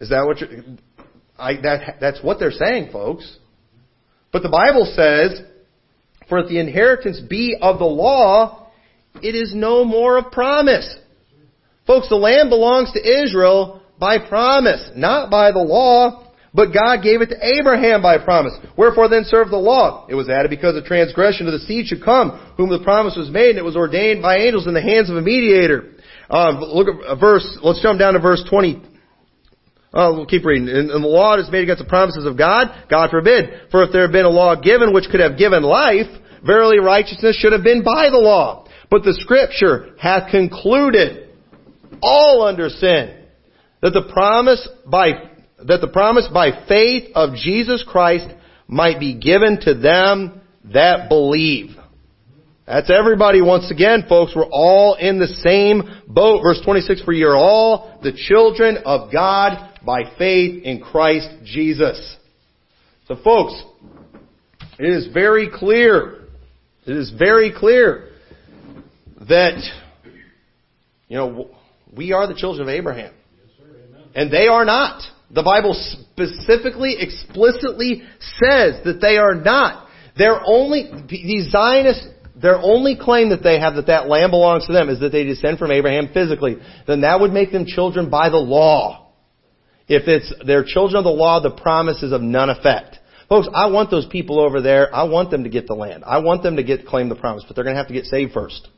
Is that what you I, that, that's what they're saying, folks. But the Bible says, for if the inheritance be of the law, it is no more of promise. Folks, the land belongs to Israel by promise, not by the law. But God gave it to Abraham by promise. Wherefore then serve the law? It was added because the transgression of the seed should come, whom the promise was made, and it was ordained by angels in the hands of a mediator. Uh, look at verse, let's jump down to verse 20. Oh, we'll keep reading. And, the law is made against the promises of God? God forbid. For if there had been a law given which could have given life, verily righteousness should have been by the law. But the scripture hath concluded all under sin that the promise by that the promise by faith of Jesus Christ might be given to them that believe. That's everybody once again, folks. We're all in the same boat. Verse 26, for you are all the children of God by faith in Christ Jesus. So folks, it is very clear, it is very clear that, you know, we are the children of Abraham. And they are not. The Bible specifically, explicitly says that they are not. They're only, these Zionists, their only claim that they have that that land belongs to them is that they descend from Abraham physically. Then that would make them children by the law. If it's they're children of the law, the promise is of none effect. Folks, I want those people over there, I want them to get the land. I want them to get claim the promise, but they're going to have to get saved first.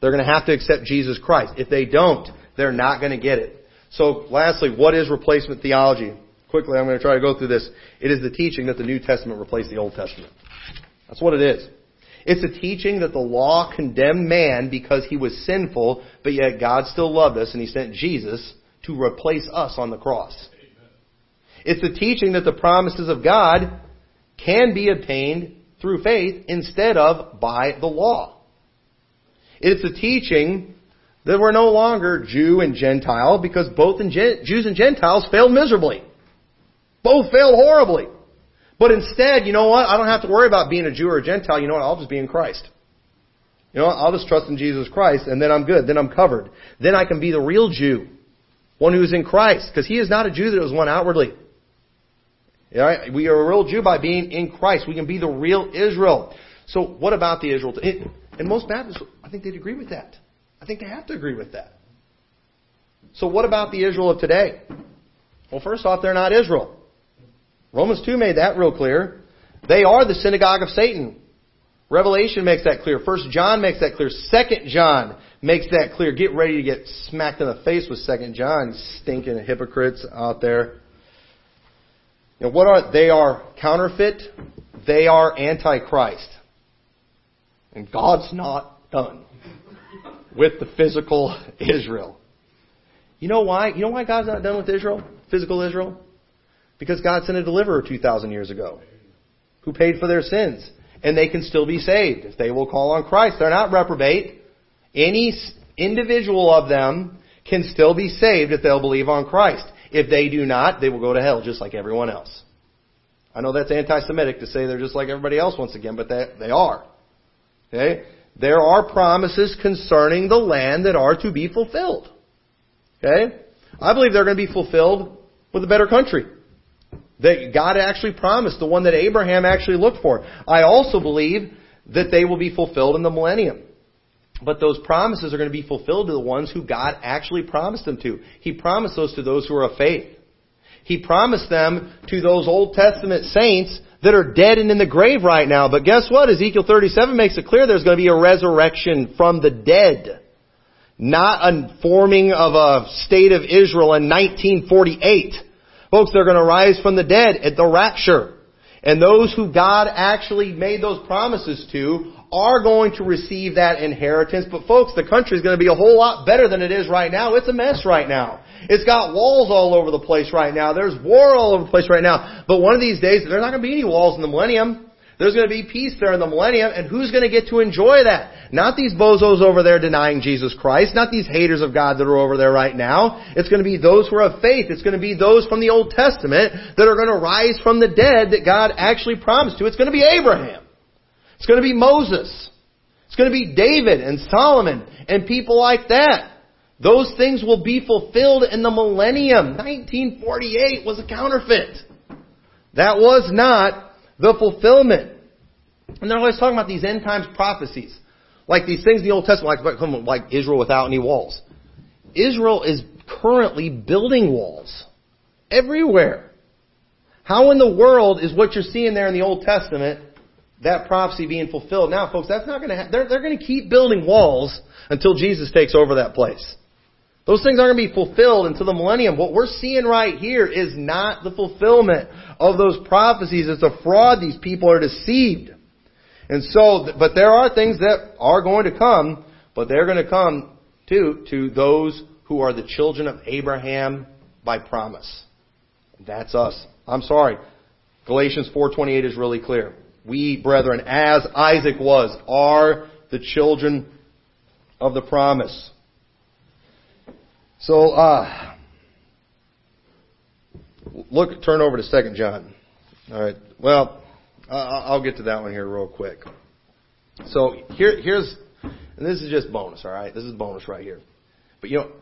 They're going to have to accept Jesus Christ. If they don't, they're not going to get it. So lastly, what is replacement theology? Quickly, I'm going to try to go through this. It is the teaching that the New Testament replaced the Old Testament. That's what it is. It's a teaching that the law condemned man because he was sinful, but yet God still loved us and he sent Jesus to replace us on the cross. It's the teaching that the promises of God can be obtained through faith instead of by the law. It's the teaching that we're no longer Jew and Gentile because both Jews and Gentiles failed miserably. Both failed horribly. But instead, you know what? I don't have to worry about being a Jew or a Gentile. You know what? I'll just be in Christ. You know? I'll just trust in Jesus Christ and then I'm good. Then I'm covered. Then I can be the real Jew. One who is in Christ. Because he is not a Jew that was one outwardly. Yeah, we are a real Jew by being in Christ. We can be the real Israel. So what about the Israel? And most Baptists, I think they'd agree with that. I think they have to agree with that. So what about the Israel of today? Well, first off, they're not Israel. Romans 2 made that real clear. They are the synagogue of Satan. Revelation makes that clear. First John makes that clear. Second John makes that clear. Get ready to get smacked in the face with Second John, stinking hypocrites out there. You know, what are they are counterfeit, they are antichrist. And God's not done with the physical Israel. You know why? You know why God's not done with Israel? Physical Israel? Because God sent a deliverer 2,000 years ago who paid for their sins. And they can still be saved if they will call on Christ. They're not reprobate. Any individual of them can still be saved if they'll believe on Christ. If they do not, they will go to hell just like everyone else. I know that's anti-Semitic to say they're just like everybody else once again, but they, they are. Okay? there are promises concerning the land that are to be fulfilled. Okay? I believe they're going to be fulfilled with a better country. That God actually promised, the one that Abraham actually looked for. I also believe that they will be fulfilled in the millennium. But those promises are going to be fulfilled to the ones who God actually promised them to. He promised those to those who are of faith. He promised them to those Old Testament saints that are dead and in the grave right now. But guess what? Ezekiel 37 makes it clear there's going to be a resurrection from the dead. Not a forming of a state of Israel in 1948. Folks, they're going to rise from the dead at the rapture. And those who God actually made those promises to are going to receive that inheritance. But folks, the country is going to be a whole lot better than it is right now. It's a mess right now. It's got walls all over the place right now. There's war all over the place right now. But one of these days, there's not going to be any walls in the millennium. There's going to be peace there in the millennium, and who's going to get to enjoy that? Not these bozos over there denying Jesus Christ, not these haters of God that are over there right now. It's going to be those who are of faith. It's going to be those from the Old Testament that are going to rise from the dead that God actually promised to. It's going to be Abraham. It's going to be Moses. It's going to be David and Solomon and people like that. Those things will be fulfilled in the millennium. 1948 was a counterfeit. That was not the fulfillment. And they're always talking about these end times prophecies. Like these things in the Old Testament, like, like Israel without any walls. Israel is currently building walls. Everywhere. How in the world is what you're seeing there in the Old Testament that prophecy being fulfilled. Now, folks, that's not going to happen. They're, they're going to keep building walls until Jesus takes over that place. Those things aren't going to be fulfilled until the millennium. What we're seeing right here is not the fulfillment of those prophecies. It's a fraud. These people are deceived. And so, but there are things that are going to come, but they're going to come too to those who are the children of Abraham by promise. That's us. I'm sorry. Galatians 4:28 is really clear. We, brethren, as Isaac was, are the children of the promise. So, uh, look, turn over to Second John. All right. Well, I'll get to that one here real quick. So here, here's, and this is just bonus. All right, this is bonus right here. But you know,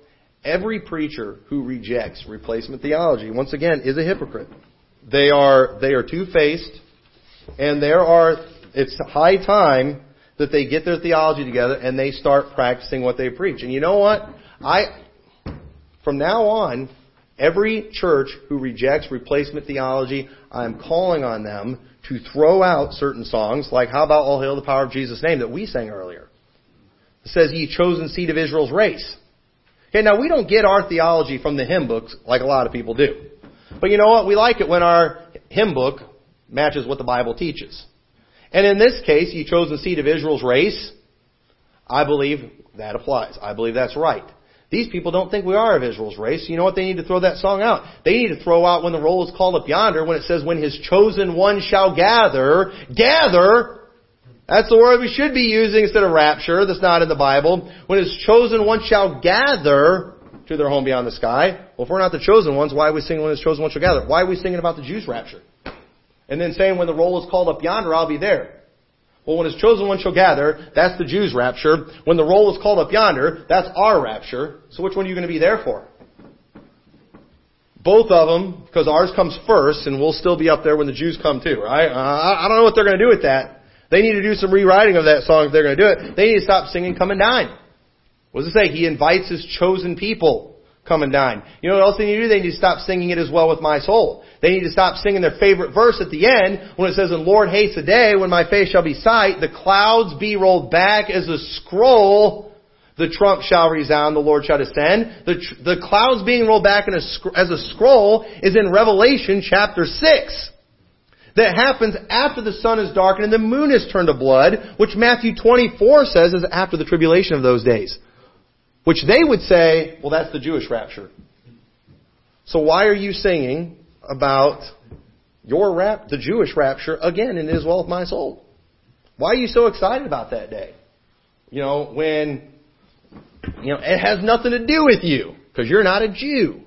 every preacher who rejects replacement theology, once again, is a hypocrite. They are they are two faced. And there are, it's high time that they get their theology together and they start practicing what they preach. And you know what? I, from now on, every church who rejects replacement theology, I'm calling on them to throw out certain songs, like how about All Hail the Power of Jesus' Name that we sang earlier. It says, Ye chosen seed of Israel's race. Okay, now we don't get our theology from the hymn books like a lot of people do. But you know what? We like it when our hymn book matches what the Bible teaches. And in this case, ye chosen seed of Israel's race. I believe that applies. I believe that's right. These people don't think we are of Israel's race. You know what? They need to throw that song out. They need to throw out when the roll is called up yonder, when it says, when his chosen one shall gather, gather, that's the word we should be using instead of rapture. That's not in the Bible. When his chosen one shall gather to their home beyond the sky. Well, if we're not the chosen ones, why are we singing when his chosen one shall gather? Why are we singing about the Jews' rapture? And then saying, when the roll is called up yonder, I'll be there. Well, when his chosen one shall gather, that's the Jews' rapture. When the roll is called up yonder, that's our rapture. So which one are you going to be there for? Both of them, because ours comes first, and we'll still be up there when the Jews come too, right? Uh, I don't know what they're going to do with that. They need to do some rewriting of that song if they're going to do it. They need to stop singing Come and Dine. What does it say? He invites his chosen people come and dine. You know what else they need to do? They need to stop singing it is well with my soul. They need to stop singing their favorite verse at the end when it says, And Lord hates a day when my face shall be sight, the clouds be rolled back as a scroll, the trump shall resound, the Lord shall descend. The, the clouds being rolled back a, as a scroll is in Revelation chapter 6 that happens after the sun is darkened and the moon is turned to blood, which Matthew 24 says is after the tribulation of those days. Which they would say, well, that's the Jewish rapture. So why are you singing about your rap, the Jewish rapture again in well of my soul? Why are you so excited about that day? You know, when, you know, it has nothing to do with you because you're not a Jew.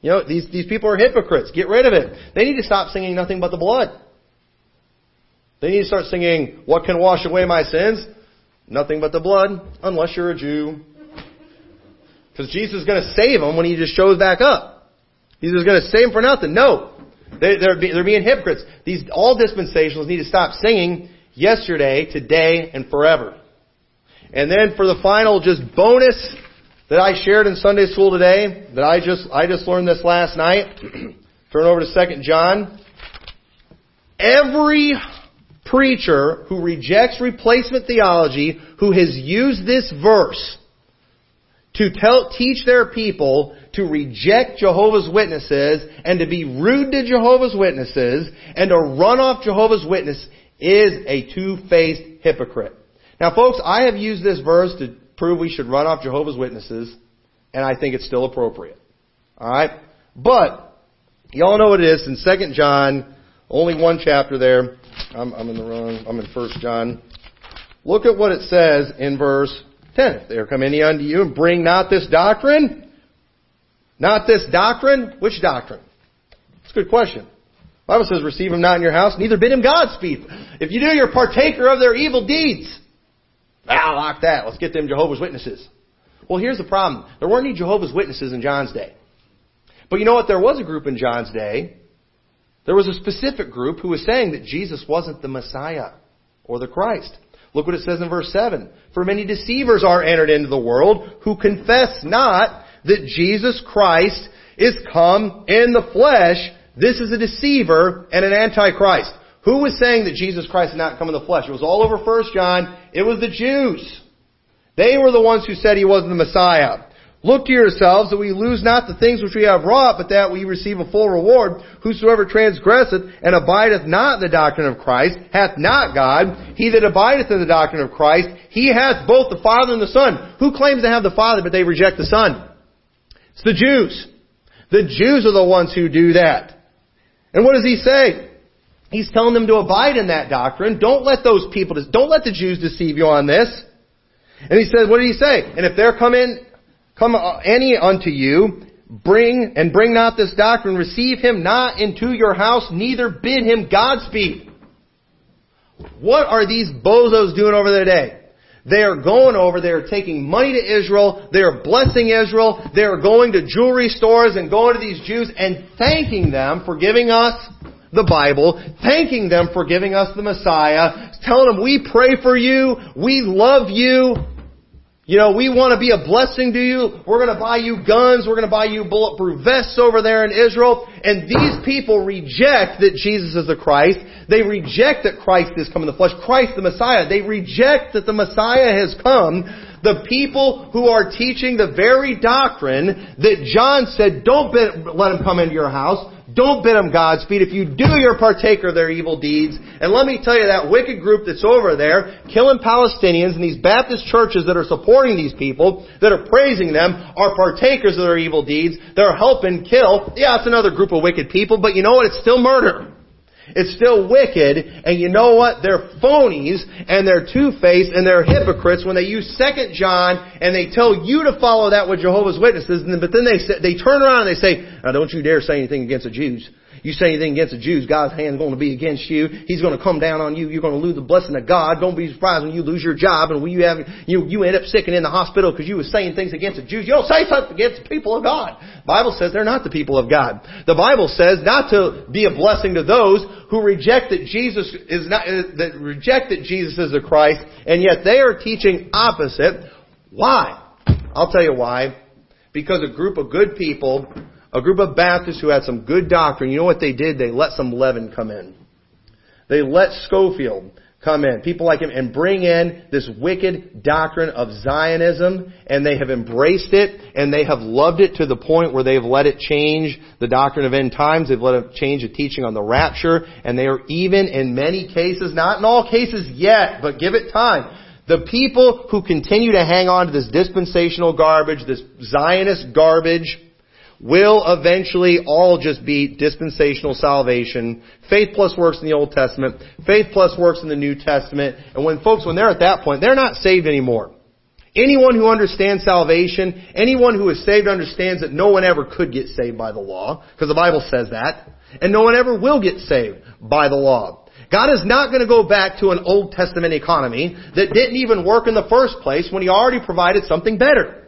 You know, these, these people are hypocrites. Get rid of it. They need to stop singing nothing but the blood. They need to start singing, what can wash away my sins? Nothing but the blood, unless you're a Jew because Jesus is going to save them when he just shows back up. He's just going to save them for nothing. No. They, they're, they're being hypocrites. These, all dispensationalists need to stop singing yesterday, today, and forever. And then for the final just bonus that I shared in Sunday school today, that I just, I just learned this last night. (clears throat) Turn over to 2 John. Every preacher who rejects replacement theology, who has used this verse to tell, teach their people to reject Jehovah's Witnesses and to be rude to Jehovah's Witnesses and to run off Jehovah's Witness is a two-faced hypocrite. Now folks, I have used this verse to prove we should run off Jehovah's Witnesses and I think it's still appropriate. Alright? But, y'all know what it is in 2 John, only one chapter there. I'm, I'm in the wrong, I'm in 1 John. Look at what it says in verse 10. If there come any unto you and bring not this doctrine, not this doctrine, which doctrine? It's a good question. The Bible says, receive him not in your house, neither bid him Godspeed. If you do, you're partaker of their evil deeds. Ah, like that. Let's get them Jehovah's Witnesses. Well, here's the problem. There weren't any Jehovah's Witnesses in John's day. But you know what? There was a group in John's day. There was a specific group who was saying that Jesus wasn't the Messiah or the Christ. Look what it says in verse 7. For many deceivers are entered into the world who confess not that Jesus Christ is come in the flesh. This is a deceiver and an antichrist. Who was saying that Jesus Christ did not come in the flesh? It was all over 1 John. It was the Jews. They were the ones who said he wasn't the Messiah. Look to yourselves that we lose not the things which we have wrought, but that we receive a full reward. Whosoever transgresseth and abideth not in the doctrine of Christ hath not God. He that abideth in the doctrine of Christ, he hath both the Father and the Son. Who claims to have the Father but they reject the Son? It's the Jews. The Jews are the ones who do that. And what does he say? He's telling them to abide in that doctrine. Don't let those people, don't let the Jews deceive you on this. And he says, what did he say? And if there come in, come uh, any unto you, bring, and bring not this doctrine, receive him not into your house, neither bid him Godspeed. What are these bozos doing over there today? They are going over, they are taking money to Israel, they are blessing Israel, they are going to jewelry stores and going to these Jews and thanking them for giving us the Bible, thanking them for giving us the Messiah, telling them we pray for you, we love you, you know, we want to be a blessing to you. We're going to buy you guns. We're going to buy you bulletproof vests over there in Israel. And these people reject that Jesus is the Christ. They reject that Christ is come in the flesh. Christ the Messiah. They reject that the Messiah has come. The people who are teaching the very doctrine that John said, don't let him come into your house. Don't bid them Godspeed. If you do, you're partaker of their evil deeds. And let me tell you, that wicked group that's over there, killing Palestinians, and these Baptist churches that are supporting these people, that are praising them, are partakers of their evil deeds. They're helping kill. Yeah, it's another group of wicked people, but you know what? It's still murder. It's still wicked, and you know what? They're phonies, and they're two-faced, and they're hypocrites when they use Second John, and they tell you to follow that with Jehovah's Witnesses, but then they say, they turn around and they say, now don't you dare say anything against the Jews. You say anything against the Jews, God's hand's going to be against you. He's going to come down on you. You're going to lose the blessing of God. Don't be surprised when you lose your job and when you have you you end up sick and in the hospital because you were saying things against the Jews. You don't say something against the people of God. The Bible says they're not the people of God. The Bible says not to be a blessing to those who reject that Jesus is not uh, that reject that Jesus is the Christ, and yet they are teaching opposite. Why? I'll tell you why. Because a group of good people a group of Baptists who had some good doctrine, you know what they did? They let some leaven come in. They let Scofield come in, people like him, and bring in this wicked doctrine of Zionism, and they have embraced it, and they have loved it to the point where they've let it change the doctrine of end times, they've let it change the teaching on the rapture, and they are even in many cases, not in all cases yet, but give it time, the people who continue to hang on to this dispensational garbage, this Zionist garbage, will eventually all just be dispensational salvation. Faith plus works in the Old Testament, faith plus works in the New Testament. And when folks, when they're at that point, they're not saved anymore. Anyone who understands salvation, anyone who is saved understands that no one ever could get saved by the law, because the Bible says that, and no one ever will get saved by the law. God is not going to go back to an Old Testament economy that didn't even work in the first place when He already provided something better.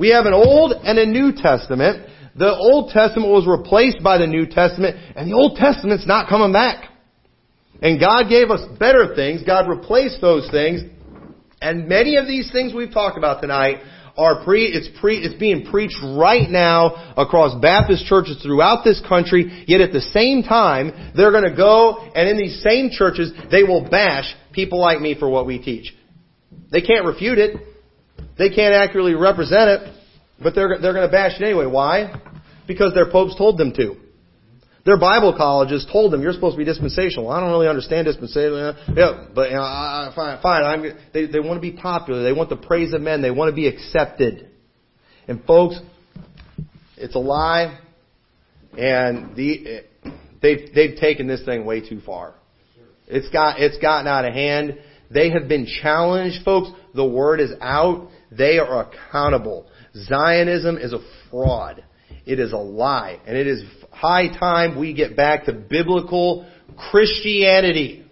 We have an Old and a New Testament The Old Testament was replaced by the New Testament, and the Old Testament's not coming back. And God gave us better things. God replaced those things. And many of these things we've talked about tonight are pre, it's pre, it's being preached right now across Baptist churches throughout this country, yet at the same time, they're gonna go and in these same churches, they will bash people like me for what we teach. They can't refute it. They can't accurately represent it, but they're, they're gonna bash it anyway. Why? Because their popes told them to. Their Bible colleges told them you're supposed to be dispensational. Well, I don't really understand dispensational. Uh, yeah, but you know, I, fine, fine. I'm, they they want to be popular. They want the praise of men. They want to be accepted. And folks, it's a lie, and the they've they've taken this thing way too far. It's got it's gotten out of hand. They have been challenged, folks. The word is out. They are accountable. Zionism is a fraud. It is a lie. And it is high time we get back to biblical Christianity.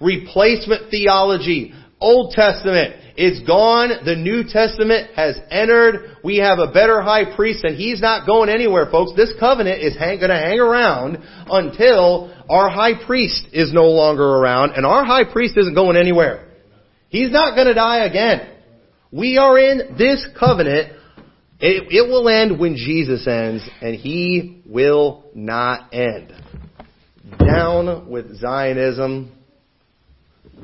Replacement theology. Old Testament. It's gone. The New Testament has entered. We have a better high priest and he's not going anywhere, folks. This covenant is to hang around until our high priest is no longer around and our high priest isn't going anywhere. He's not going to die again. We are in this covenant it, it will end when Jesus ends, and He will not end. Down with Zionism.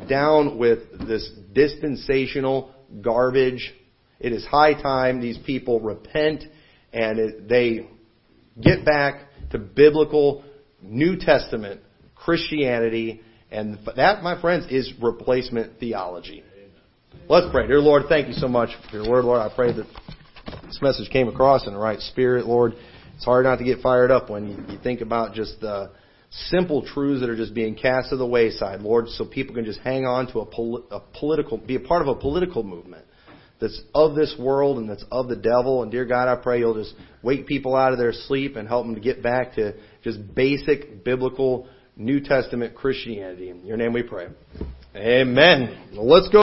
Down with this dispensational garbage. It is high time these people repent and it, they get back to biblical New Testament Christianity. And that, my friends, is replacement theology. Let's pray. Dear Lord, thank you so much for your word, Lord. I pray that this message came across in the right spirit, Lord. It's hard not to get fired up when you, you think about just the simple truths that are just being cast to the wayside, Lord, so people can just hang on to a, pol- a political, be a part of a political movement that's of this world and that's of the devil. And dear God, I pray you'll just wake people out of their sleep and help them to get back to just basic biblical New Testament Christianity. In your name we pray. Amen. Let's go.